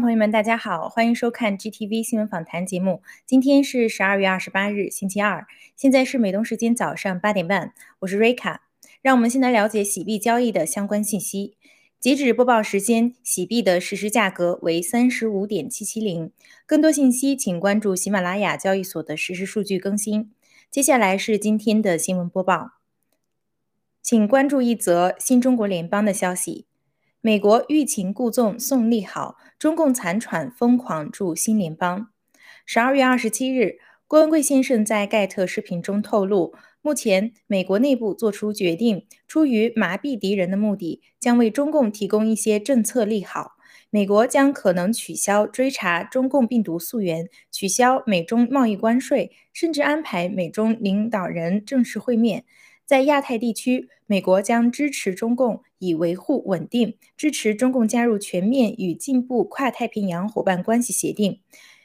朋友们，大家好，欢迎收看 GTV 新闻访谈节目。今天是十二月二十八日，星期二，现在是美东时间早上八点半，我是瑞卡。让我们先来了解洗币交易的相关信息。截止播报时间，洗币的实时价格为三十五点七七零。更多信息请关注喜马拉雅交易所的实时数据更新。接下来是今天的新闻播报，请关注一则新中国联邦的消息。美国欲擒故纵送利好，中共残喘疯狂驻新联邦。十二月二十七日，郭文贵先生在盖特视频中透露，目前美国内部做出决定，出于麻痹敌人的目的，将为中共提供一些政策利好。美国将可能取消追查中共病毒溯源，取消美中贸易关税，甚至安排美中领导人正式会面。在亚太地区，美国将支持中共以维护稳定，支持中共加入全面与进步跨太平洋伙伴关系协定。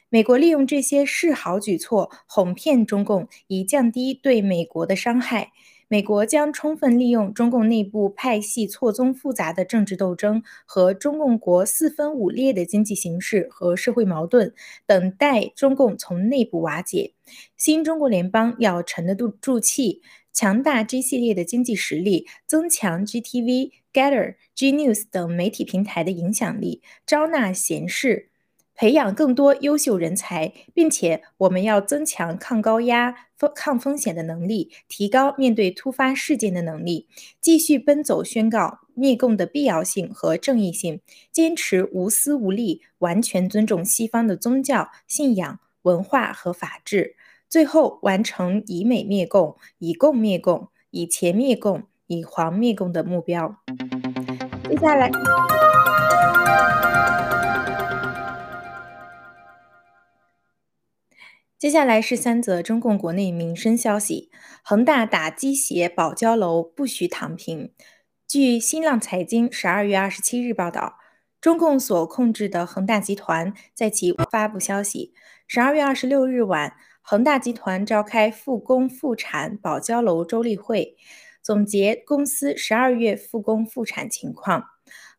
美国利用这些示好举措哄骗中共，以降低对美国的伤害。美国将充分利用中共内部派系错综复杂的政治斗争和中共国四分五裂的经济形势和社会矛盾，等待中共从内部瓦解。新中国联邦要沉得住住气。强大 G 系列的经济实力，增强 GTV、Gather、G News 等媒体平台的影响力，招纳贤士，培养更多优秀人才，并且我们要增强抗高压、风抗风险的能力，提高面对突发事件的能力，继续奔走宣告灭共的必要性和正义性，坚持无私无利，完全尊重西方的宗教信仰、文化和法治。最后完成以美灭共、以共灭共、以钱灭共、以黄灭共的目标。接下来，接下来是三则中共国内民生消息：恒大打鸡血保交楼，不许躺平。据新浪财经十二月二十七日报道，中共所控制的恒大集团在其发布消息，十二月二十六日晚。恒大集团召开复工复产保交楼周例会，总结公司十二月复工复产情况。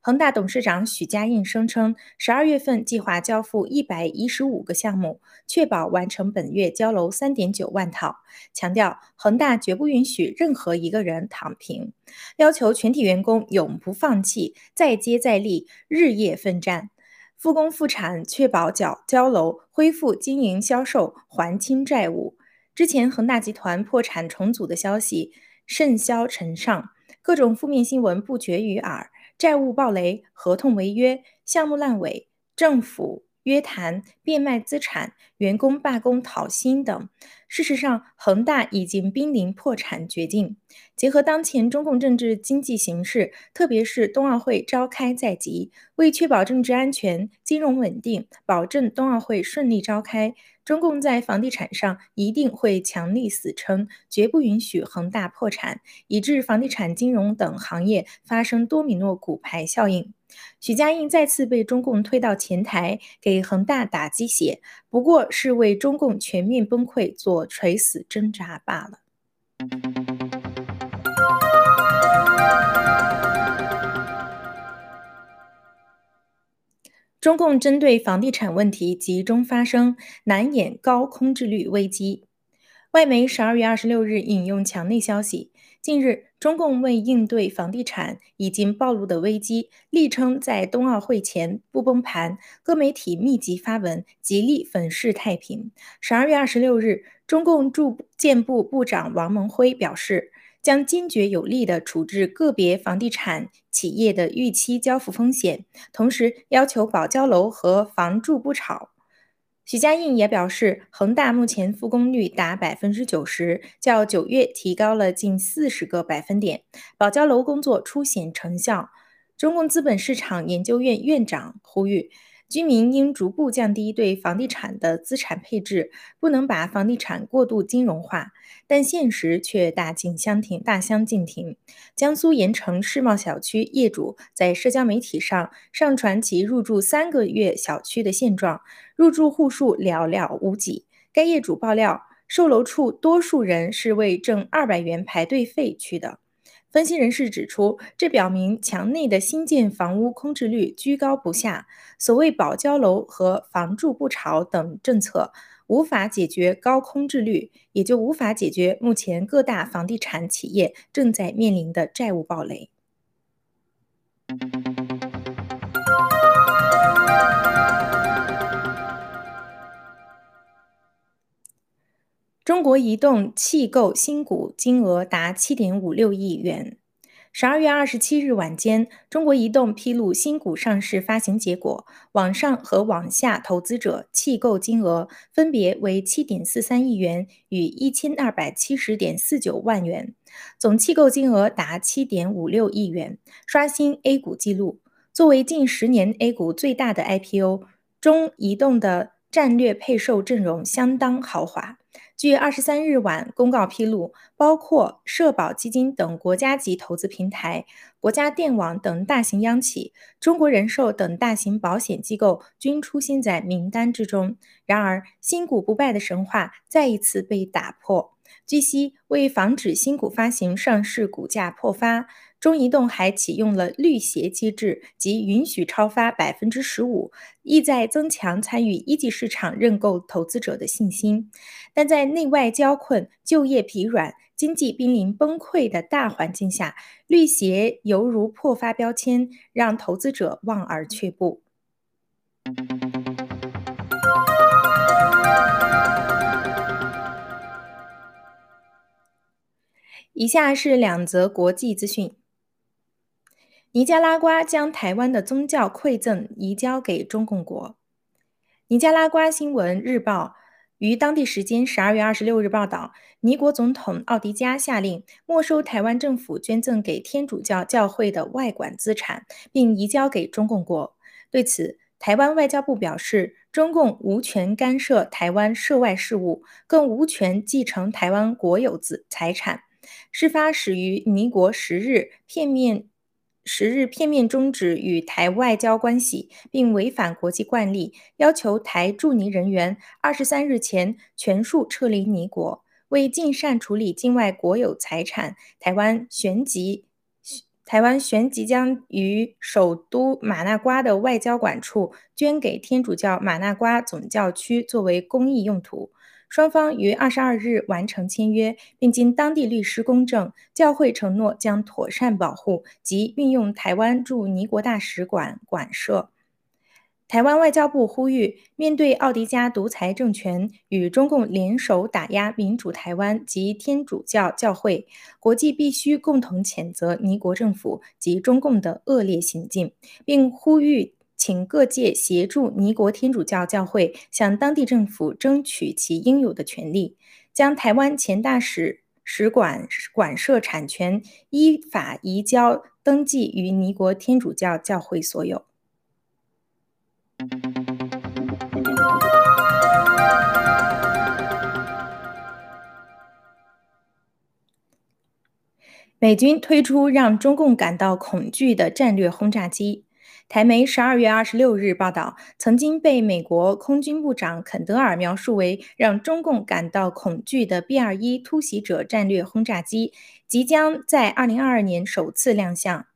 恒大董事长许家印声称，十二月份计划交付一百一十五个项目，确保完成本月交楼三点九万套。强调恒大绝不允许任何一个人躺平，要求全体员工永不放弃，再接再厉，日夜奋战。复工复产，确保缴交楼，恢复经营销售，还清债务。之前恒大集团破产重组的消息甚嚣尘上，各种负面新闻不绝于耳，债务暴雷，合同违约，项目烂尾，政府。约谈、变卖资产、员工罢工讨薪等。事实上，恒大已经濒临破产绝境。结合当前中共政治经济形势，特别是冬奥会召开在即，为确保政治安全、金融稳定，保证冬奥会顺利召开，中共在房地产上一定会强力死撑，绝不允许恒大破产，以致房地产、金融等行业发生多米诺骨牌效应。许家印再次被中共推到前台，给恒大打鸡血，不过是为中共全面崩溃做垂死挣扎罢了。中共针对房地产问题集中发声，难掩高空置率危机。外媒十二月二十六日引用墙内消息。近日，中共为应对房地产已经暴露的危机，力称在冬奥会前不崩盘。各媒体密集发文，极力粉饰太平。十二月二十六日，中共住建部部长王蒙辉表示，将坚决有力地处置个别房地产企业的逾期交付风险，同时要求保交楼和房住不炒。许家印也表示，恒大目前复工率达百分之九十，较九月提高了近四十个百分点，保交楼工作初显成效。中共资本市场研究院院长呼吁。居民应逐步降低对房地产的资产配置，不能把房地产过度金融化。但现实却大境相庭，大相径庭。江苏盐城世贸小区业主在社交媒体上上传其入住三个月小区的现状，入住户数寥寥无几。该业主爆料，售楼处多数人是为挣二百元排队费去的。分析人士指出，这表明墙内的新建房屋空置率居高不下，所谓保交楼和房住不炒等政策无法解决高空置率，也就无法解决目前各大房地产企业正在面临的债务暴雷。中国移动弃购新股金额达七点五六亿元。十二月二十七日晚间，中国移动披露新股上市发行结果，网上和网下投资者弃购金额分别为七点四三亿元与一千二百七十点四九万元，总弃购金额达七点五六亿元，刷新 A 股纪录。作为近十年 A 股最大的 IPO，中移动的战略配售阵容相当豪华。据二十三日晚公告披露，包括社保基金等国家级投资平台、国家电网等大型央企、中国人寿等大型保险机构均出现在名单之中。然而，新股不败的神话再一次被打破。据悉，为防止新股发行上市股价破发。中移动还启用了绿鞋机制，即允许超发百分之十五，意在增强参与一级市场认购投资者的信心。但在内外交困、就业疲软、经济濒临崩溃的大环境下，绿鞋犹如破发标签，让投资者望而却步。以下是两则国际资讯。尼加拉瓜将台湾的宗教馈赠移交给中共国。尼加拉瓜新闻日报于当地时间十二月二十六日报道，尼国总统奥迪加下令没收台湾政府捐赠给天主教教会的外管资产，并移交给中共国。对此，台湾外交部表示，中共无权干涉台湾涉外事务，更无权继承台湾国有资财产。事发始于尼国十日片面。十日片面终止与台外交关系，并违反国际惯例，要求台驻尼人员二十三日前全数撤离尼国。为尽善处理境外国有财产，台湾旋即台湾旋即将于首都马那瓜的外交管处捐给天主教马那瓜总教区作为公益用途。双方于二十二日完成签约，并经当地律师公证，教会承诺将妥善保护及运用台湾驻尼国大使馆馆舍。台湾外交部呼吁，面对奥迪加独裁政权与中共联手打压民主台湾及天主教教会，国际必须共同谴责尼国政府及中共的恶劣行径，并呼吁。请各界协助尼国天主教教会向当地政府争取其应有的权利，将台湾前大使使馆馆舍产权依法移交登记于尼国天主教教会所有。美军推出让中共感到恐惧的战略轰炸机。台媒十二月二十六日报道，曾经被美国空军部长肯德尔描述为让中共感到恐惧的 B 二一突袭者战略轰炸机，即将在二零二二年首次亮相。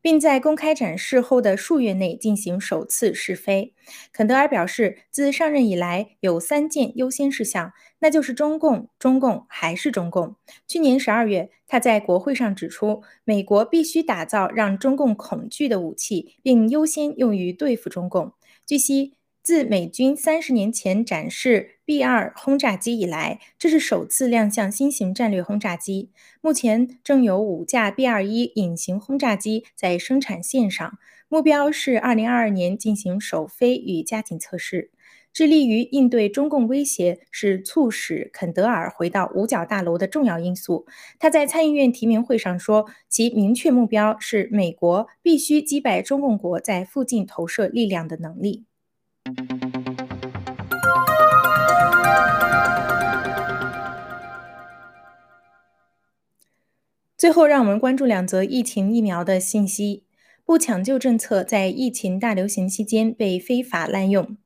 并在公开展示后的数月内进行首次试飞。肯德尔表示，自上任以来有三件优先事项，那就是中共、中共还是中共。去年十二月，他在国会上指出，美国必须打造让中共恐惧的武器，并优先用于对付中共。据悉。自美军三十年前展示 B-2 轰炸机以来，这是首次亮相新型战略轰炸机。目前正有五架 B-21 隐形轰炸机在生产线上，目标是二零二二年进行首飞与加紧测试。致力于应对中共威胁是促使肯德尔回到五角大楼的重要因素。他在参议院提名会上说，其明确目标是美国必须击败中共国在附近投射力量的能力。最后，让我们关注两则疫情疫苗的信息。不抢救政策在疫情大流行期间被非法滥用。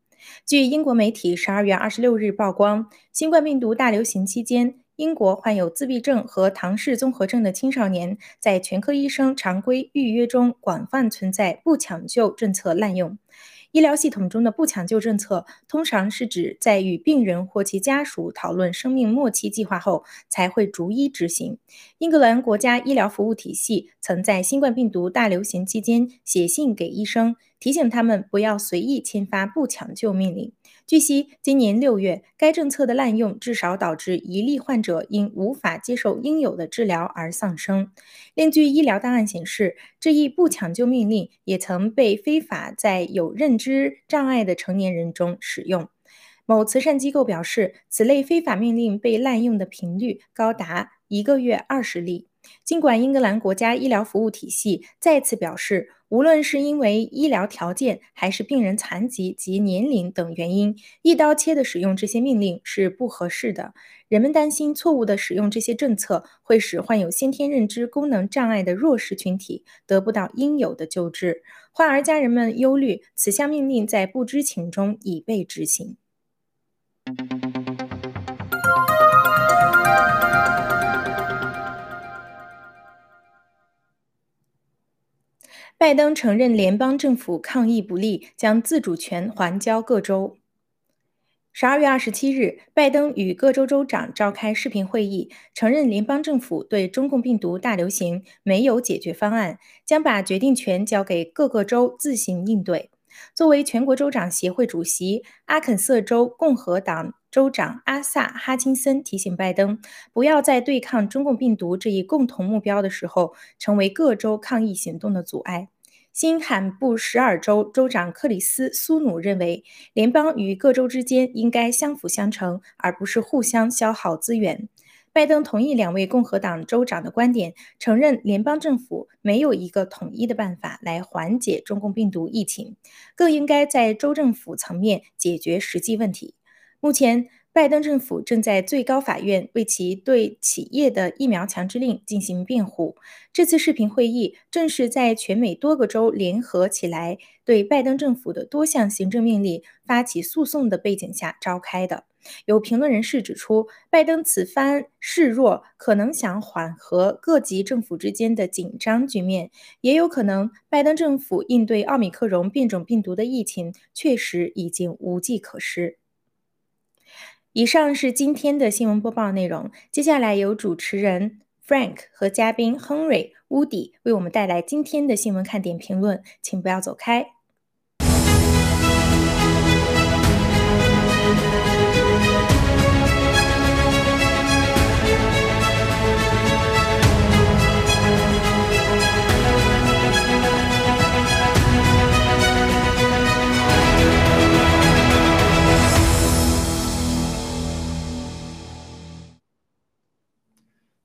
据英国媒体十二月二十六日曝光，新冠病毒大流行期间，英国患有自闭症和唐氏综合症的青少年在全科医生常规预约中广泛存在不抢救政策滥用。医疗系统中的不抢救政策，通常是指在与病人或其家属讨论生命末期计划后，才会逐一执行。英格兰国家医疗服务体系曾在新冠病毒大流行期间写信给医生，提醒他们不要随意签发不抢救命令。据悉，今年六月，该政策的滥用至少导致一例患者因无法接受应有的治疗而丧生。另据医疗档案显示，这一不抢救命令也曾被非法在有认知障碍的成年人中使用。某慈善机构表示，此类非法命令被滥用的频率高达一个月二十例。尽管英格兰国家医疗服务体系再次表示，无论是因为医疗条件，还是病人残疾及年龄等原因，一刀切的使用这些命令是不合适的。人们担心，错误的使用这些政策会使患有先天认知功能障碍的弱势群体得不到应有的救治。患儿家人们忧虑，此项命令在不知情中已被执行。拜登承认联邦政府抗疫不力，将自主权还交各州。十二月二十七日，拜登与各州州长召开视频会议，承认联邦政府对中共病毒大流行没有解决方案，将把决定权交给各个州自行应对。作为全国州长协会主席，阿肯色州共和党州长阿萨·哈钦森提醒拜登，不要在对抗中共病毒这一共同目标的时候，成为各州抗疫行动的阻碍。新罕布什尔州州长克里斯·苏努认为，联邦与各州之间应该相辅相成，而不是互相消耗资源。拜登同意两位共和党州长的观点，承认联邦政府没有一个统一的办法来缓解中共病毒疫情，更应该在州政府层面解决实际问题。目前。拜登政府正在最高法院为其对企业的疫苗强制令进行辩护。这次视频会议正是在全美多个州联合起来对拜登政府的多项行政命令发起诉讼的背景下召开的。有评论人士指出，拜登此番示弱可能想缓和各级政府之间的紧张局面，也有可能拜登政府应对奥密克戎变种病毒的疫情确实已经无计可施。以上是今天的新闻播报内容。接下来由主持人 Frank 和嘉宾 Henry、Woody 为我们带来今天的新闻看点评论，请不要走开。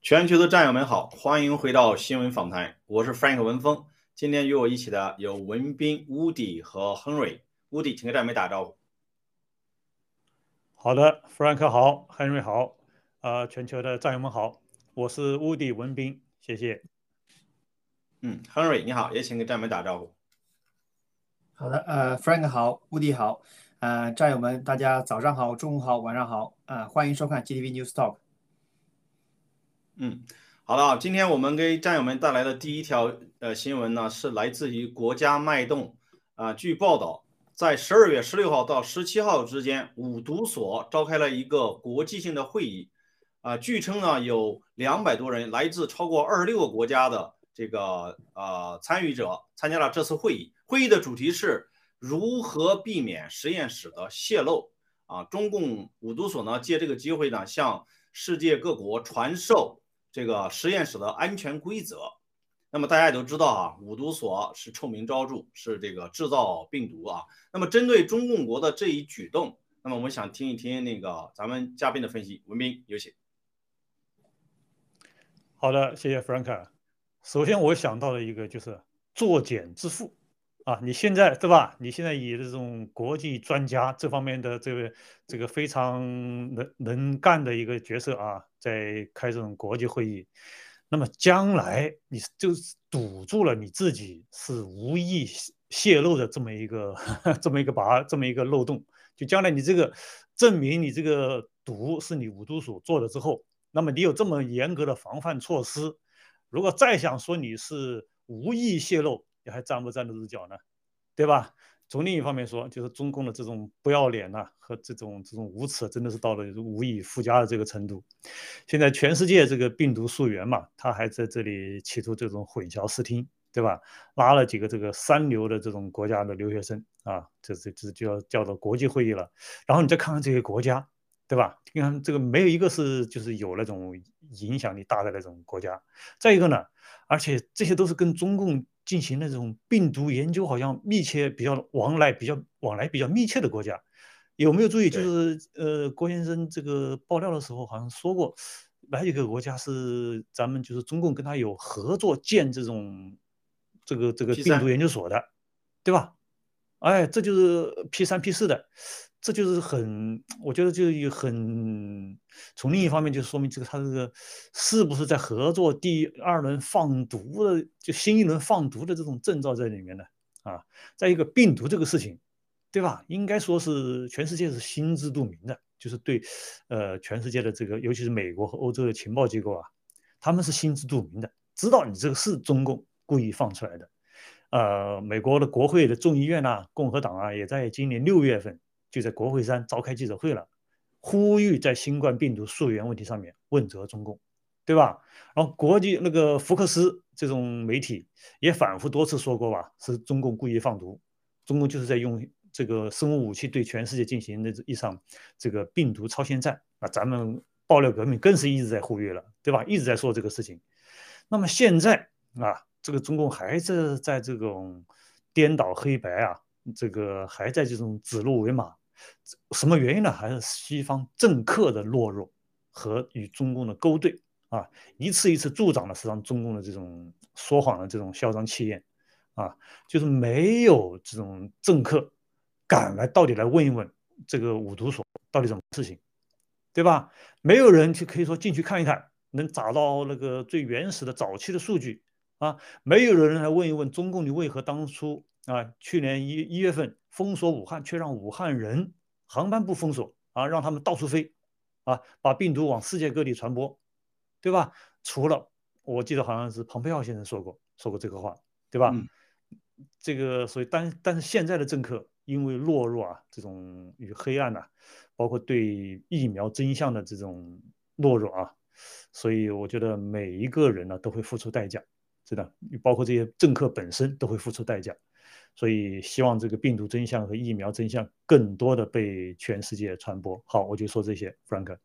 全球的战友们好，欢迎回到新闻访谈，我是 Frank 文峰。今天与我一起的有文斌、Woody 和 Henry。Woody，请跟战友们打招呼。好的，Frank 好，Henry 好，呃，全球的战友们好，我是 Woody 文斌，谢谢。嗯，Henry 你好，也请给战友们打招呼。好的，呃，Frank 好，Woody 好，呃，战友们大家早上好，中午好，晚上好，呃，欢迎收看 GTV News Talk。嗯，好了，今天我们给战友们带来的第一条呃新闻呢，是来自于国家脉动啊。据报道，在十二月十六号到十七号之间，五毒所召开了一个国际性的会议啊。据称呢，有两百多人，来自超过二十六个国家的这个呃参与者参加了这次会议。会议的主题是如何避免实验室的泄漏啊。中共五毒所呢，借这个机会呢，向世界各国传授。这个实验室的安全规则，那么大家也都知道啊，五毒所是臭名昭著，是这个制造病毒啊。那么针对中共国的这一举动，那么我们想听一听那个咱们嘉宾的分析。文斌，有请。好的，谢谢 Frank。首先我想到的一个就是作茧自缚。啊，你现在对吧？你现在以这种国际专家这方面的这个这个非常能能干的一个角色啊，在开这种国际会议，那么将来你就堵住了你自己是无意泄露的这么一个 这么一个把这么一个漏洞，就将来你这个证明你这个毒是你五毒所做的之后。那么你有这么严格的防范措施，如果再想说你是无意泄露，你还站不站得住脚呢？对吧？从另一方面说，就是中共的这种不要脸呐，和这种这种无耻，真的是到了无以复加的这个程度。现在全世界这个病毒溯源嘛，他还在这里企图这种混淆视听，对吧？拉了几个这个三流的这种国家的留学生啊，这这这就要叫做国际会议了。然后你再看看这些国家，对吧？你看这个没有一个是就是有那种影响力大的那种国家。再一个呢，而且这些都是跟中共。进行那种病毒研究，好像密切比较往来比较往来比较密切的国家，有没有注意？就是呃，郭先生这个爆料的时候好像说过，哪几个国家是咱们就是中共跟他有合作建这种这个这个病毒研究所的，对吧？哎，这就是 P 三 P 四的。这就是很，我觉得就有很，从另一方面就说明这个他这个是不是在合作第二轮放毒的，就新一轮放毒的这种征兆在里面呢？啊，再一个病毒这个事情，对吧？应该说是全世界是心知肚明的，就是对，呃，全世界的这个，尤其是美国和欧洲的情报机构啊，他们是心知肚明的，知道你这个是中共故意放出来的。呃，美国的国会的众议院呐，共和党啊，也在今年六月份。就在国会山召开记者会了，呼吁在新冠病毒溯源问题上面问责中共，对吧？然后国际那个福克斯这种媒体也反复多次说过吧，是中共故意放毒，中共就是在用这个生物武器对全世界进行的一场这个病毒超限战。那咱们爆料革命更是一直在呼吁了，对吧？一直在说这个事情。那么现在啊，这个中共还是在这种颠倒黑白啊。这个还在这种指鹿为马，什么原因呢？还是西方政客的懦弱和与中共的勾兑啊，一次一次助长了实际上中共的这种说谎的这种嚣张气焰啊，就是没有这种政客敢来到底来问一问这个五毒所到底什么事情，对吧？没有人去可以说进去看一看，能找到那个最原始的早期的数据啊，没有人来问一问中共你为何当初。啊，去年一一月份封锁武汉，却让武汉人航班不封锁啊，让他们到处飞，啊，把病毒往世界各地传播，对吧？除了我记得好像是蓬佩奥先生说过说过这个话，对吧？这个所以但但是现在的政客因为懦弱啊，这种与黑暗呐，包括对疫苗真相的这种懦弱啊，所以我觉得每一个人呢都会付出代价，真的，包括这些政客本身都会付出代价。所以希望这个病毒真相和疫苗真相更多的被全世界传播。好，我就说这些，Frank。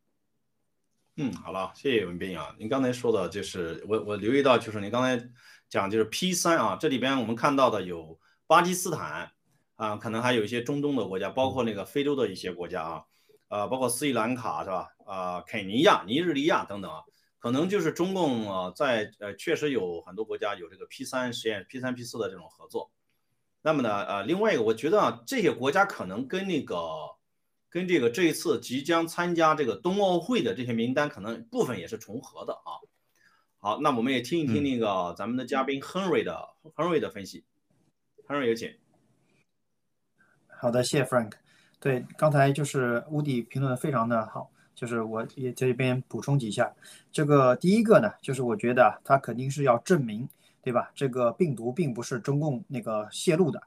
嗯，好了，谢谢文斌啊。您刚才说的就是我我留意到，就是您刚才讲就是 P 三啊，这里边我们看到的有巴基斯坦啊，可能还有一些中东的国家，包括那个非洲的一些国家啊，呃，包括斯里兰卡是吧？啊，肯尼亚、尼日利亚等等啊，可能就是中共啊，在呃确实有很多国家有这个 P 三实验、P 三 P 四的这种合作。那么呢，呃，另外一个，我觉得啊，这些国家可能跟那个，跟这个这一次即将参加这个冬奥会的这些名单，可能部分也是重合的啊。好，那我们也听一听那个咱们的嘉宾 Henry 的 Henry 的分析。Henry 有请。好的，谢谢 Frank。对，刚才就是乌迪评论的非常的好，就是我也这边补充几下。这个第一个呢，就是我觉得他肯定是要证明。对吧？这个病毒并不是中共那个泄露的。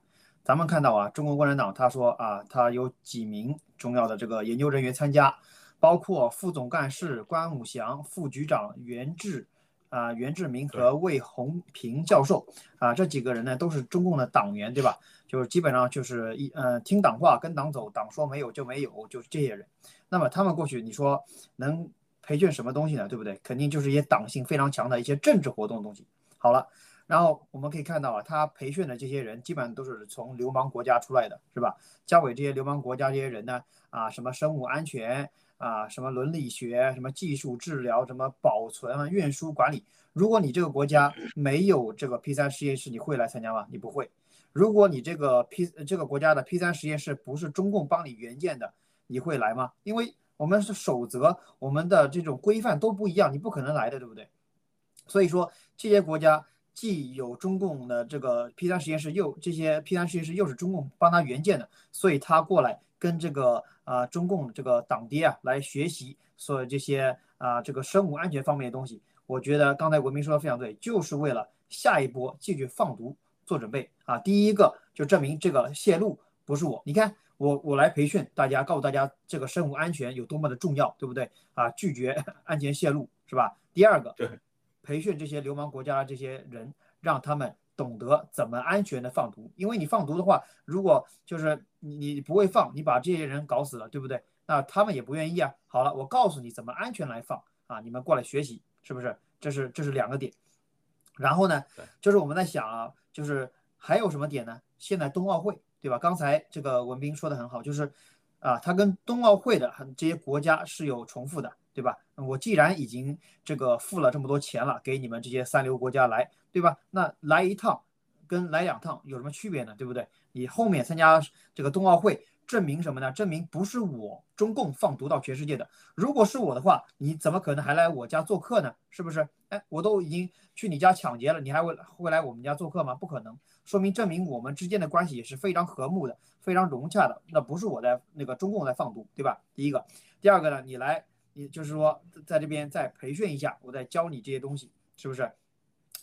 咱们看到啊，中国共产党他说啊，他有几名重要的这个研究人员参加，包括副总干事关武祥、副局长袁志啊、袁志明和魏红平教授啊，这几个人呢都是中共的党员，对吧？就是基本上就是一呃听党话跟党走，党说没有就没有，就是这些人。那么他们过去你说能培训什么东西呢？对不对？肯定就是一些党性非常强的一些政治活动的东西。好了。然后我们可以看到啊，他培训的这些人基本上都是从流氓国家出来的，是吧？教给这些流氓国家这些人呢，啊，什么生物安全啊，什么伦理学，什么技术治疗，什么保存、运输管理。如果你这个国家没有这个 P 三实验室，你会来参加吗？你不会。如果你这个 P 这个国家的 P 三实验室不是中共帮你援建的，你会来吗？因为我们是守则，我们的这种规范都不一样，你不可能来的，对不对？所以说这些国家。既有中共的这个 P 三实验室，又这些 P 三实验室又是中共帮他援建的，所以他过来跟这个啊中共这个党爹啊来学习所有这些啊这个生物安全方面的东西。我觉得刚才文明说的非常对，就是为了下一波继续放毒做准备啊。第一个就证明这个泄露不是我，你看我我来培训大家，告诉大家这个生物安全有多么的重要，对不对啊？拒绝 安全泄露是吧？第二个，培训这些流氓国家的这些人，让他们懂得怎么安全的放毒，因为你放毒的话，如果就是你你不会放，你把这些人搞死了，对不对？那他们也不愿意啊。好了，我告诉你怎么安全来放啊，你们过来学习。是不是？这是这是两个点，然后呢，就是我们在想啊，就是还有什么点呢？现在冬奥会，对吧？刚才这个文斌说的很好，就是啊，它跟冬奥会的这些国家是有重复的，对吧？我既然已经这个付了这么多钱了，给你们这些三流国家来，对吧？那来一趟跟来两趟有什么区别呢？对不对？你后面参加这个冬奥会。证明什么呢？证明不是我中共放毒到全世界的。如果是我的话，你怎么可能还来我家做客呢？是不是？哎，我都已经去你家抢劫了，你还会会来我们家做客吗？不可能。说明证明我们之间的关系也是非常和睦的，非常融洽的。那不是我在那个中共在放毒，对吧？第一个，第二个呢？你来，你就是说在这边再培训一下，我再教你这些东西，是不是？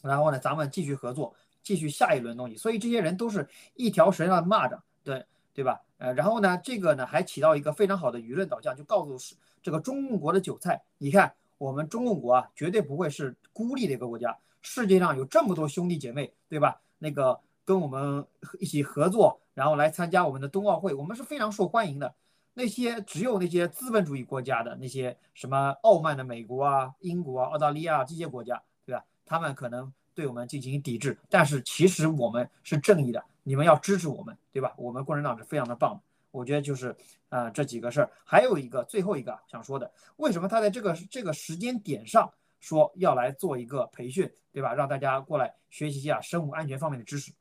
然后呢，咱们继续合作，继续下一轮东西。所以这些人都是一条绳上的蚂蚱，对对吧？呃，然后呢，这个呢还起到一个非常好的舆论导向，就告诉是这个中共国的韭菜，你看我们中共国啊，绝对不会是孤立的一个国家，世界上有这么多兄弟姐妹，对吧？那个跟我们一起合作，然后来参加我们的冬奥会，我们是非常受欢迎的。那些只有那些资本主义国家的那些什么傲慢的美国啊、英国啊、澳大利亚这些国家，对吧？他们可能对我们进行抵制，但是其实我们是正义的。你们要支持我们，对吧？我们共产党是非常的棒的。我觉得就是，呃，这几个事儿，还有一个最后一个想说的，为什么他在这个这个时间点上说要来做一个培训，对吧？让大家过来学习一下生物安全方面的知识。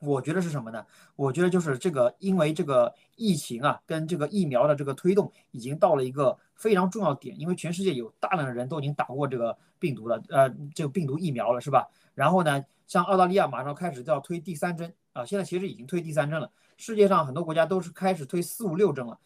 我觉得是什么呢？我觉得就是这个，因为这个疫情啊，跟这个疫苗的这个推动已经到了一个非常重要点，因为全世界有大量的人都已经打过这个病毒了，呃，这个病毒疫苗了，是吧？然后呢，像澳大利亚马上开始就要推第三针。啊，现在其实已经推第三针了，世界上很多国家都是开始推四五六针了，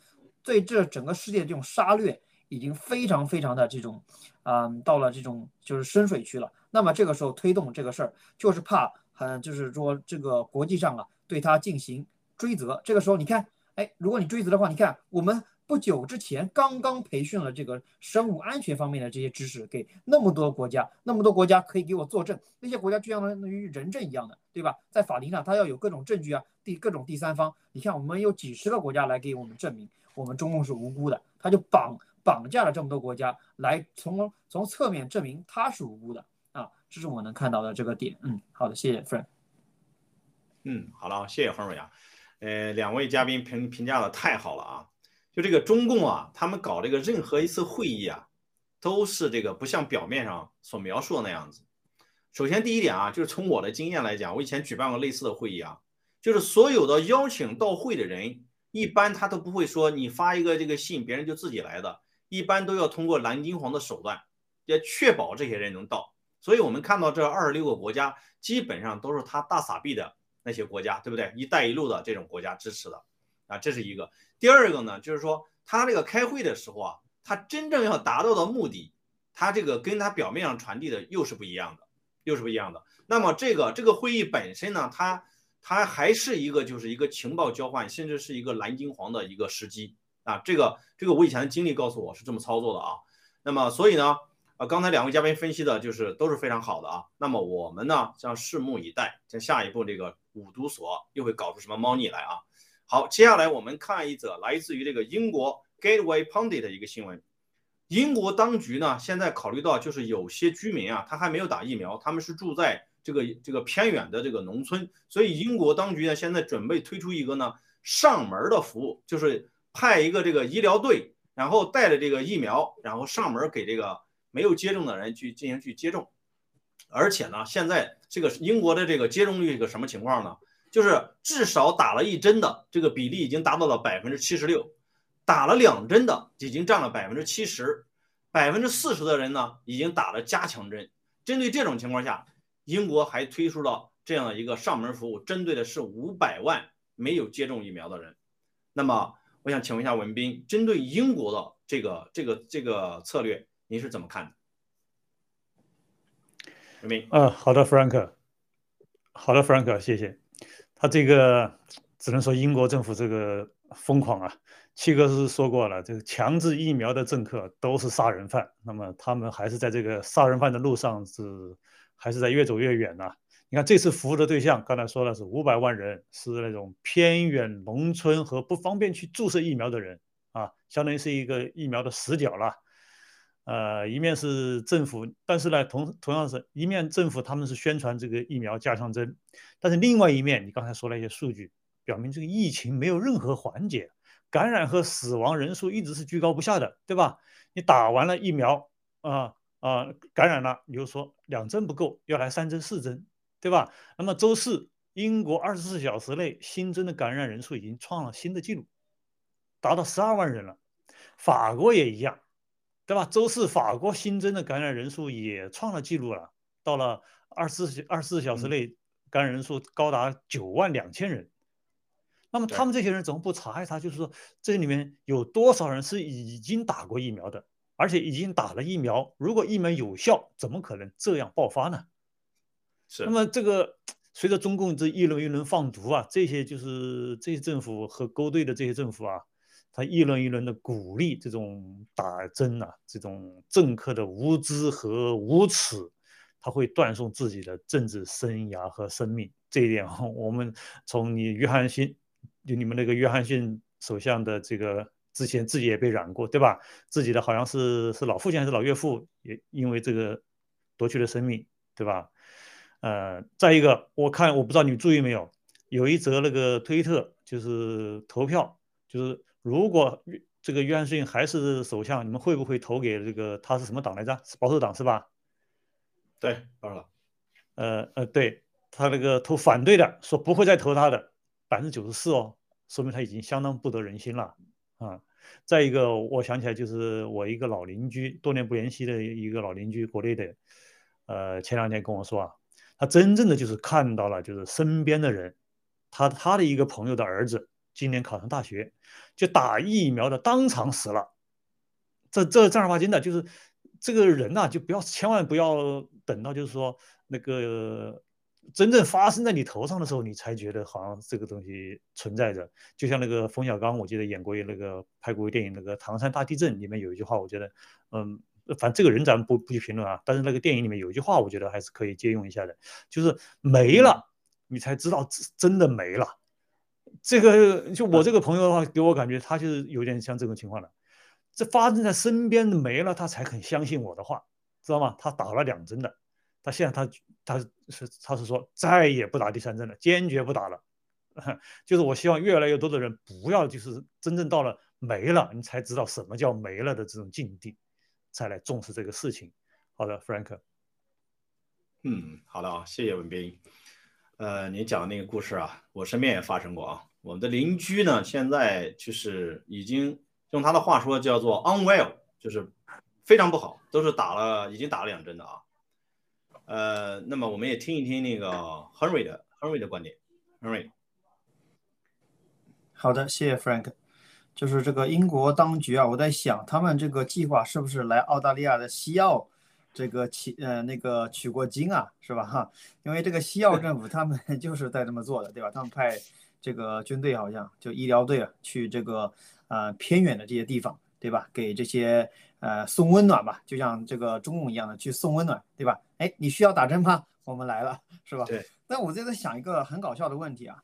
对这整个世界的这种杀掠已经非常非常的这种，嗯，到了这种就是深水区了。那么这个时候推动这个事儿，就是怕很就是说这个国际上啊对他进行追责。这个时候你看，哎，如果你追责的话，你看我们。不久之前，刚刚培训了这个生物安全方面的这些知识给那么多国家，那么多国家可以给我作证，那些国家就相当于人证一样的，对吧？在法庭上，他要有各种证据啊，第各种第三方。你看，我们有几十个国家来给我们证明，我们中共是无辜的，他就绑绑架了这么多国家来从从侧面证明他是无辜的，这是我能看到的这个点。嗯，好的，谢谢 friend。嗯，好了，谢谢恒伟啊，呃，两位嘉宾评评价的太好了啊。就这个中共啊，他们搞这个任何一次会议啊，都是这个不像表面上所描述的那样子。首先第一点啊，就是从我的经验来讲，我以前举办过类似的会议啊，就是所有的邀请到会的人，一般他都不会说你发一个这个信，别人就自己来的，一般都要通过蓝金黄的手段，要确保这些人能到。所以我们看到这二十六个国家，基本上都是他大撒币的那些国家，对不对？一带一路的这种国家支持的啊，这是一个。第二个呢，就是说他这个开会的时候啊，他真正要达到的目的，他这个跟他表面上传递的又是不一样的，又是不一样的。那么这个这个会议本身呢，它它还是一个就是一个情报交换，甚至是一个蓝金黄的一个时机啊。这个这个我以前的经历告诉我是这么操作的啊。那么所以呢，呃，刚才两位嘉宾分析的就是都是非常好的啊。那么我们呢将拭目以待，像下一步这个五毒所又会搞出什么猫腻来啊？好，接下来我们看一则来自于这个英国 Gateway Pundit 的一个新闻。英国当局呢，现在考虑到就是有些居民啊，他还没有打疫苗，他们是住在这个这个偏远的这个农村，所以英国当局呢，现在准备推出一个呢上门的服务，就是派一个这个医疗队，然后带着这个疫苗，然后上门给这个没有接种的人去进行去接种。而且呢，现在这个英国的这个接种率一个什么情况呢？就是至少打了一针的这个比例已经达到了百分之七十六，打了两针的已经占了百分之七十，百分之四十的人呢已经打了加强针。针对这种情况下，英国还推出了这样的一个上门服务，针对的是五百万没有接种疫苗的人。那么，我想请问一下文斌，针对英国的这个这个这个策略，您是怎么看的？文斌，呃，好的，Frank，好的，Frank，谢谢。他这个只能说英国政府这个疯狂啊。七哥是说过了，这个强制疫苗的政客都是杀人犯，那么他们还是在这个杀人犯的路上是还是在越走越远呢？你看这次服务的对象，刚才说了是五百万人，是那种偏远农村和不方便去注射疫苗的人啊，相当于是一个疫苗的死角了。呃，一面是政府，但是呢，同同样是一面政府他们是宣传这个疫苗加强针，但是另外一面，你刚才说了一些数据，表明这个疫情没有任何缓解。感染和死亡人数一直是居高不下的，对吧？你打完了疫苗啊啊，感染了，你就说两针不够，要来三针四针，对吧？那么周四，英国二十四小时内新增的感染人数已经创了新的记录，达到十二万人了。法国也一样，对吧？周四法国新增的感染人数也创了记录了，到了二十四二十四小时内感染人数高达九万两千人。那么他们这些人怎么不查一查？就是说，这里面有多少人是已经打过疫苗的，而且已经打了疫苗？如果疫苗有效，怎么可能这样爆发呢？是。那么这个随着中共这一轮一轮放毒啊，这些就是这些政府和勾兑的这些政府啊，他一轮一轮的鼓励这种打针啊，这种政客的无知和无耻，他会断送自己的政治生涯和生命。这一点，我们从你约翰逊。就你们那个约翰逊首相的这个之前自己也被染过，对吧？自己的好像是是老父亲还是老岳父也因为这个夺去了生命，对吧？呃，再一个，我看我不知道你注意没有，有一则那个推特就是投票，就是如果这个约翰逊还是首相，你们会不会投给这个他是什么党来着？是保守党是吧？对，保守党。呃呃，对他那个投反对的说不会再投他的。百分之九十四哦，说明他已经相当不得人心了啊！再一个，我想起来就是我一个老邻居，多年不联系的一个老邻居，国内的，呃，前两天跟我说啊，他真正的就是看到了，就是身边的人，他他的一个朋友的儿子今年考上大学，就打疫苗的当场死了，这这正儿八经的，就是这个人呐，就不要千万不要等到就是说那个。真正发生在你头上的时候，你才觉得好像这个东西存在着。就像那个冯小刚，我记得演过那个拍过电影，那个《唐山大地震》里面有一句话，我觉得，嗯，反正这个人咱们不不去评论啊。但是那个电影里面有一句话，我觉得还是可以借用一下的，就是没了，你才知道真的没了。这个就我这个朋友的话，给我感觉他就是有点像这种情况的。这发生在身边没了，他才肯相信我的话，知道吗？他打了两针的。他现在他他是他是说再也不打第三针了，坚决不打了。就是我希望越来越多的人不要就是真正到了没了，你才知道什么叫没了的这种境地，才来重视这个事情。好的，Frank。嗯，好的啊，谢谢文斌。呃，你讲的那个故事啊，我身边也发生过啊。我们的邻居呢，现在就是已经用他的话说叫做 unwell，就是非常不好，都是打了已经打了两针的啊。呃，那么我们也听一听那个 Henry 的 Henry 的观点。Henry，好的，谢谢 Frank。就是这个英国当局啊，我在想，他们这个计划是不是来澳大利亚的西澳这个取呃那个取过经啊，是吧？哈，因为这个西澳政府他们 就是在这么做的，对吧？他们派这个军队好像就医疗队啊去这个呃偏远的这些地方，对吧？给这些。呃，送温暖吧，就像这个中共一样的去送温暖，对吧？哎，你需要打针吗？我们来了，是吧？对。那我就在想一个很搞笑的问题啊，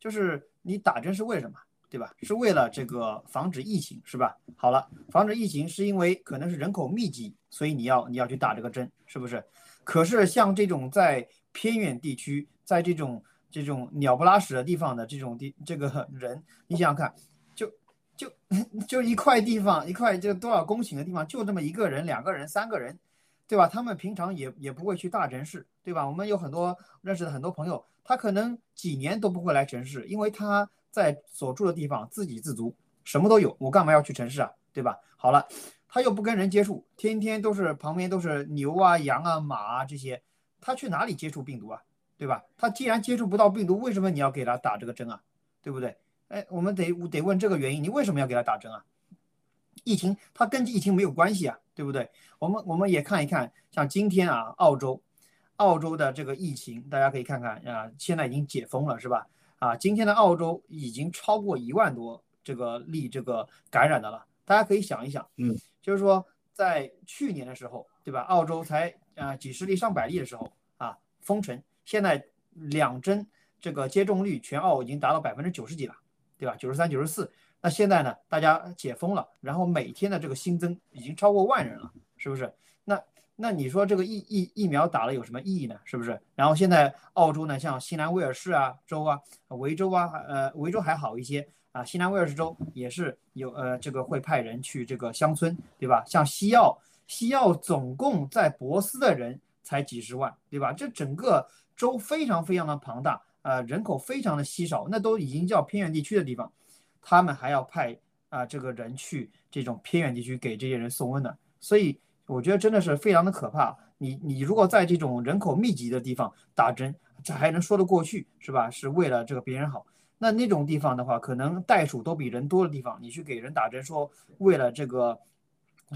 就是你打针是为什么，对吧？是为了这个防止疫情，是吧？好了，防止疫情是因为可能是人口密集，所以你要你要去打这个针，是不是？可是像这种在偏远地区，在这种这种鸟不拉屎的地方的这种地这个人，你想想看。就就 就一块地方，一块就多少公顷的地方，就这么一个人、两个人、三个人，对吧？他们平常也也不会去大城市，对吧？我们有很多认识的很多朋友，他可能几年都不会来城市，因为他在所住的地方自给自足，什么都有，我干嘛要去城市啊？对吧？好了，他又不跟人接触，天天都是旁边都是牛啊、羊啊、马啊这些，他去哪里接触病毒啊？对吧？他既然接触不到病毒，为什么你要给他打这个针啊？对不对？哎，我们得得问这个原因，你为什么要给他打针啊？疫情它跟疫情没有关系啊，对不对？我们我们也看一看，像今天啊，澳洲，澳洲的这个疫情，大家可以看看啊，现在已经解封了，是吧？啊，今天的澳洲已经超过一万多这个例这个感染的了。大家可以想一想，嗯，就是说在去年的时候，对吧？澳洲才啊几十例上百例的时候啊封城，现在两针这个接种率全澳已经达到百分之九十几了，对吧？九十三、九十四。那现在呢，大家解封了，然后每天的这个新增已经超过万人了，是不是？那那你说这个疫疫疫苗打了有什么意义呢？是不是？然后现在澳洲呢，像西南威尔士啊州啊、维州啊，呃，维州还好一些啊，西南威尔士州也是有呃这个会派人去这个乡村，对吧？像西澳，西澳总共在博斯的人才几十万，对吧？这整个州非常非常的庞大，呃，人口非常的稀少，那都已经叫偏远地区的地方。他们还要派啊这个人去这种偏远地区给这些人送温暖，所以我觉得真的是非常的可怕。你你如果在这种人口密集的地方打针，这还能说得过去是吧？是为了这个别人好。那那种地方的话，可能袋鼠都比人多的地方，你去给人打针，说为了这个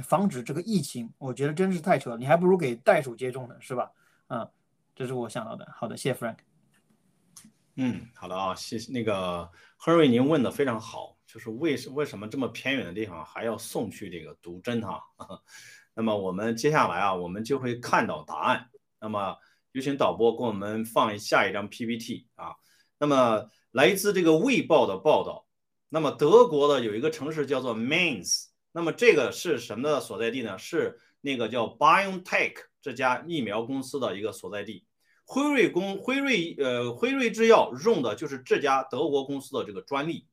防止这个疫情，我觉得真是太扯了。你还不如给袋鼠接种呢，是吧？嗯，这是我想到的。好的，谢谢 Frank。嗯，好的啊，谢谢那个亨瑞，您问的非常好，就是为什为什么这么偏远的地方还要送去这个毒针哈？那么我们接下来啊，我们就会看到答案。那么有请导播给我们放下一张 PPT 啊。那么来自这个《卫报》的报道，那么德国的有一个城市叫做 Mainz，那么这个是什么的所在地呢？是那个叫 BioNTech 这家疫苗公司的一个所在地。辉瑞公辉瑞呃辉瑞制药用的就是这家德国公司的这个专利。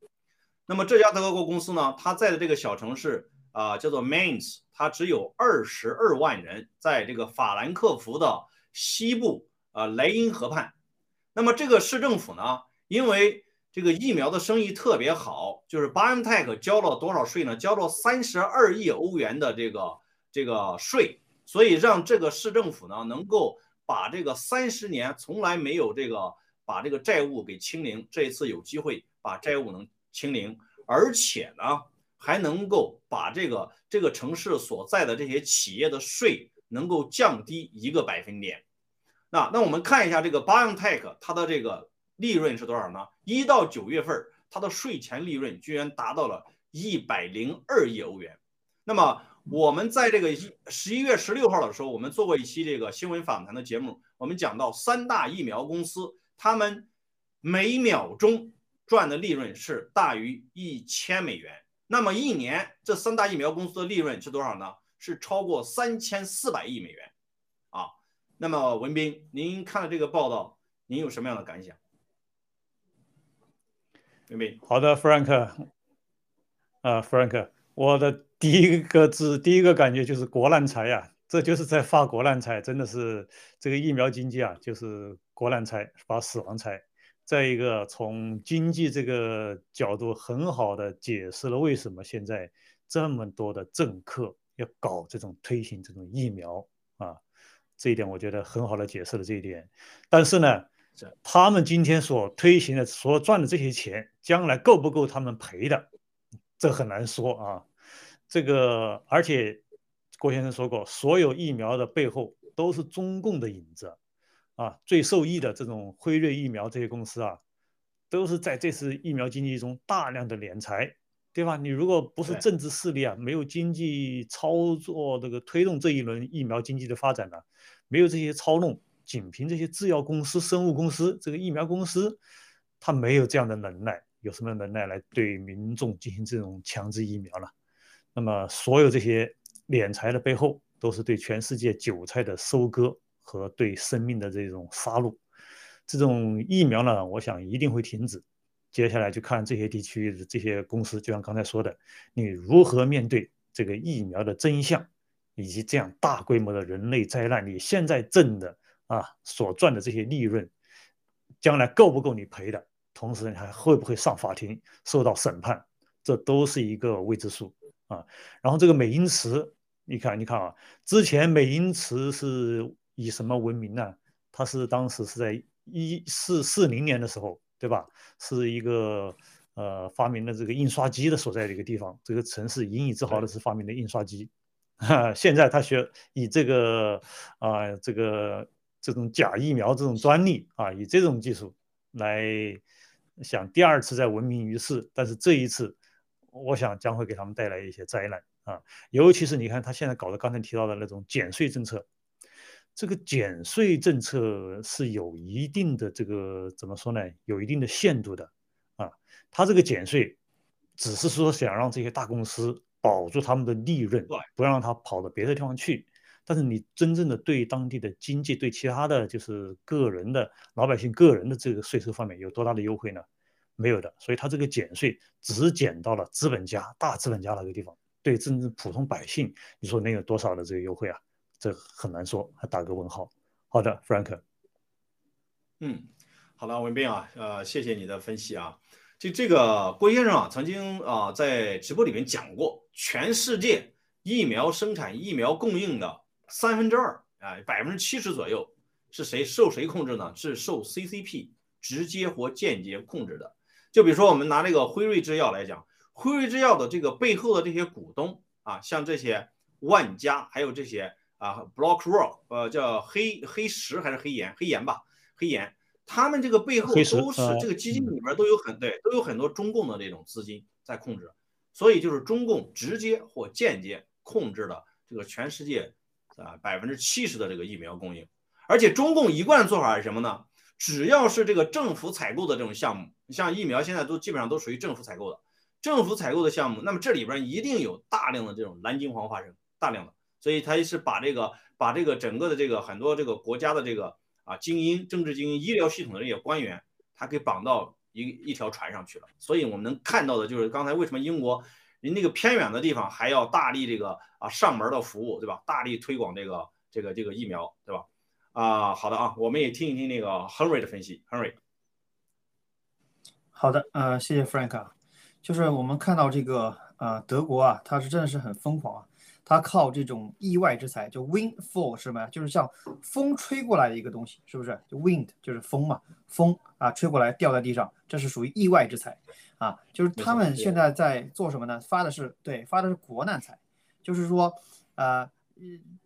那么这家德国公司呢，它在的这个小城市啊叫做 Mainz，它只有二十二万人，在这个法兰克福的西部啊莱茵河畔。那么这个市政府呢，因为这个疫苗的生意特别好，就是 BioNTech 交了多少税呢？交了三十二亿欧元的这个这个税，所以让这个市政府呢能够。把这个三十年从来没有这个把这个债务给清零，这一次有机会把债务能清零，而且呢还能够把这个这个城市所在的这些企业的税能够降低一个百分点。那那我们看一下这个 BioNTech 它的这个利润是多少呢？一到九月份它的税前利润居然达到了一百零二亿欧元。那么我们在这个十一月十六号的时候，我们做过一期这个新闻访谈的节目，我们讲到三大疫苗公司，他们每秒钟赚的利润是大于一千美元。那么一年这三大疫苗公司的利润是多少呢？是超过三千四百亿美元啊。那么文斌，您看了这个报道，您有什么样的感想？文斌，好的，Frank，啊，Frank，我的。第一个字，第一个感觉就是国难财呀，这就是在发国难财，真的是这个疫苗经济啊，就是国难财，发死亡财。再一个，从经济这个角度，很好的解释了为什么现在这么多的政客要搞这种推行这种疫苗啊，这一点我觉得很好的解释了这一点。但是呢，他们今天所推行的、所赚的这些钱，将来够不够他们赔的，这很难说啊。这个，而且郭先生说过，所有疫苗的背后都是中共的影子，啊，最受益的这种辉瑞疫苗这些公司啊，都是在这次疫苗经济中大量的敛财，对吧？你如果不是政治势力啊，没有经济操作这个推动这一轮疫苗经济的发展呢，没有这些操弄，仅凭这些制药公司、生物公司、这个疫苗公司，他没有这样的能耐，有什么能耐来对民众进行这种强制疫苗呢？那么，所有这些敛财的背后，都是对全世界韭菜的收割和对生命的这种杀戮。这种疫苗呢，我想一定会停止。接下来就看这些地区的这些公司，就像刚才说的，你如何面对这个疫苗的真相，以及这样大规模的人类灾难，你现在挣的啊所赚的这些利润，将来够不够你赔的？同时，你还会不会上法庭受到审判？这都是一个未知数。啊，然后这个美因茨，你看，你看啊，之前美因茨是以什么闻名呢？它是当时是在一四四零年的时候，对吧？是一个呃发明了这个印刷机的所在的一个地方。这个城市引以自豪的是发明的印刷机。现在他学以这个啊这个这种假疫苗这种专利啊，以这种技术来想第二次再闻名于世。但是这一次，我想将会给他们带来一些灾难啊，尤其是你看他现在搞的刚才提到的那种减税政策。这个减税政策是有一定的这个怎么说呢？有一定的限度的啊。他这个减税只是说想让这些大公司保住他们的利润，不让他跑到别的地方去。但是你真正的对当地的经济、对其他的就是个人的老百姓个人的这个税收方面有多大的优惠呢？没有的。所以他这个减税只减到了资本家、大资本家那个地方，对真正普通百姓，你说能有多少的这个优惠啊？这很难说，还打个问号。好的，Frank。嗯，好的，文斌啊，呃，谢谢你的分析啊。就这个郭先生啊，曾经啊在直播里面讲过，全世界疫苗生产、疫苗供应的三分之二啊，百分之七十左右是谁受谁控制呢？是受 CCP 直接或间接控制的。就比如说我们拿这个辉瑞制药来讲，辉瑞制药的这个背后的这些股东啊，像这些万家，还有这些。啊，Block Rock，呃，叫黑黑石还是黑岩？黑岩吧，黑岩。他们这个背后都是这个基金里边都有很对，都有很多中共的这种资金在控制，所以就是中共直接或间接控制了这个全世界啊百分之七十的这个疫苗供应。而且中共一贯的做法是什么呢？只要是这个政府采购的这种项目，像疫苗现在都基本上都属于政府采购的，政府采购的项目，那么这里边一定有大量的这种蓝金黄发生，大量的。所以他是把这个把这个整个的这个很多这个国家的这个啊精英、政治精英、医疗系统的这些官员，他给绑到一一条船上去了。所以我们能看到的就是刚才为什么英国您那个偏远的地方还要大力这个啊上门的服务，对吧？大力推广这个这个这个疫苗，对吧？啊，好的啊，我们也听一听那个 Henry 的分析，Henry。好的，呃，谢谢 Frank 啊，就是我们看到这个呃德国啊，它是真的是很疯狂啊。它靠这种意外之财，就 windfall 是吗？就是像风吹过来的一个东西，是不是？就 wind 就是风嘛，风啊吹过来掉在地上，这是属于意外之财啊。就是他们现在在做什么呢？发的是对，发的是国难财，就是说，呃，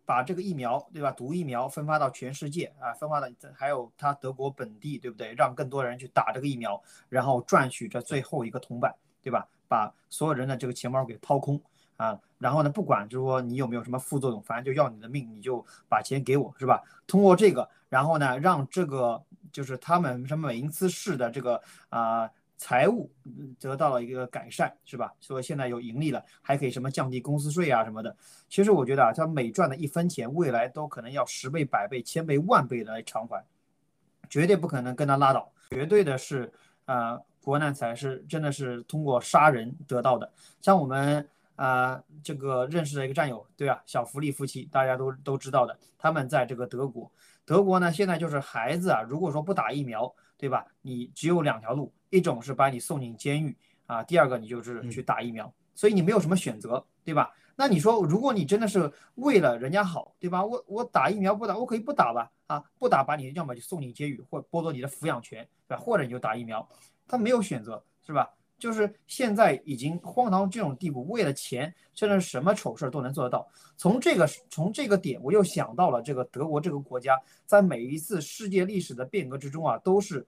把这个疫苗对吧？毒疫苗分发到全世界啊，分发到还有他德国本地对不对？让更多人去打这个疫苗，然后赚取这最后一个铜板对吧？把所有人的这个钱包给掏空。啊，然后呢，不管就是说你有没有什么副作用，反正就要你的命，你就把钱给我，是吧？通过这个，然后呢，让这个就是他们什么美因斯市的这个啊财务得到了一个改善，是吧？所以现在有盈利了，还可以什么降低公司税啊什么的。其实我觉得啊，他每赚的一分钱，未来都可能要十倍、百倍、千倍、万倍来偿还，绝对不可能跟他拉倒，绝对的是啊，国难财是真的是通过杀人得到的，像我们。啊，这个认识的一个战友，对吧？小福利夫妻，大家都都知道的。他们在这个德国，德国呢，现在就是孩子啊，如果说不打疫苗，对吧？你只有两条路，一种是把你送进监狱啊，第二个你就是去打疫苗，所以你没有什么选择，对吧？那你说，如果你真的是为了人家好，对吧？我我打疫苗不打，我可以不打吧？啊，不打把你要么就送进监狱，或剥夺你的抚养权，对吧？或者你就打疫苗，他没有选择，是吧？就是现在已经荒唐这种地步，为了钱，甚至什么丑事都能做得到。从这个从这个点，我又想到了这个德国这个国家，在每一次世界历史的变革之中啊，都是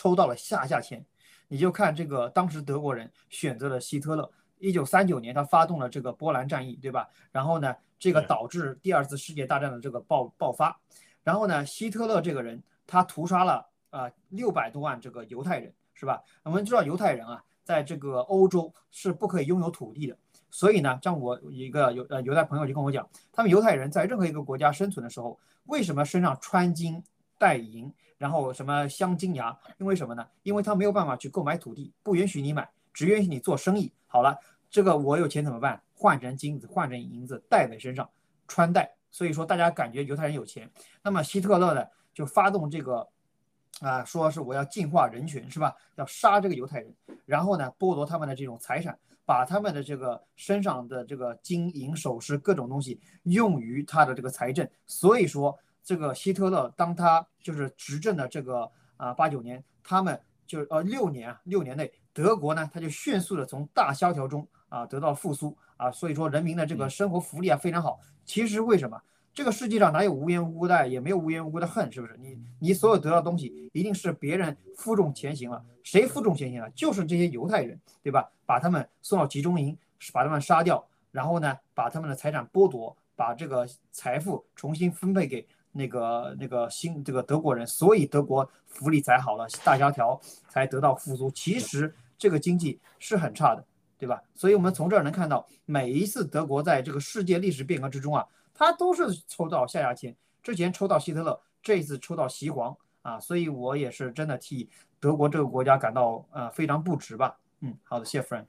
抽到了下下签。你就看这个当时德国人选择了希特勒，一九三九年他发动了这个波兰战役，对吧？然后呢，这个导致第二次世界大战的这个爆爆发。然后呢，希特勒这个人他屠杀了啊六百多万这个犹太人。是吧？我们知道犹太人啊，在这个欧洲是不可以拥有土地的。所以呢，像我一个犹呃犹太朋友就跟我讲，他们犹太人在任何一个国家生存的时候，为什么身上穿金带银，然后什么镶金牙？因为什么呢？因为他没有办法去购买土地，不允许你买，只允许你做生意。好了，这个我有钱怎么办？换成金子，换成银子戴在身上穿戴。所以说大家感觉犹太人有钱。那么希特勒呢，就发动这个。啊，说是我要净化人群，是吧？要杀这个犹太人，然后呢，剥夺他们的这种财产，把他们的这个身上的这个金银首饰各种东西用于他的这个财政。所以说，这个希特勒当他就是执政的这个啊八九年，他们就呃六年啊六年内，德国呢他就迅速的从大萧条中啊得到复苏啊，所以说人民的这个生活福利啊非常好。其实为什么？这个世界上哪有无缘无故的爱，也没有无缘无故的恨，是不是？你你所有得到的东西，一定是别人负重前行了。谁负重前行了？就是这些犹太人，对吧？把他们送到集中营，把他们杀掉，然后呢，把他们的财产剥夺，把这个财富重新分配给那个那个新这个德国人，所以德国福利才好了，大萧条才得到复苏。其实这个经济是很差的，对吧？所以我们从这儿能看到，每一次德国在这个世界历史变革之中啊。他都是抽到下牙签，之前抽到希特勒，这一次抽到西皇啊，所以我也是真的替德国这个国家感到呃非常不值吧。嗯，好的，谢谢 Frank。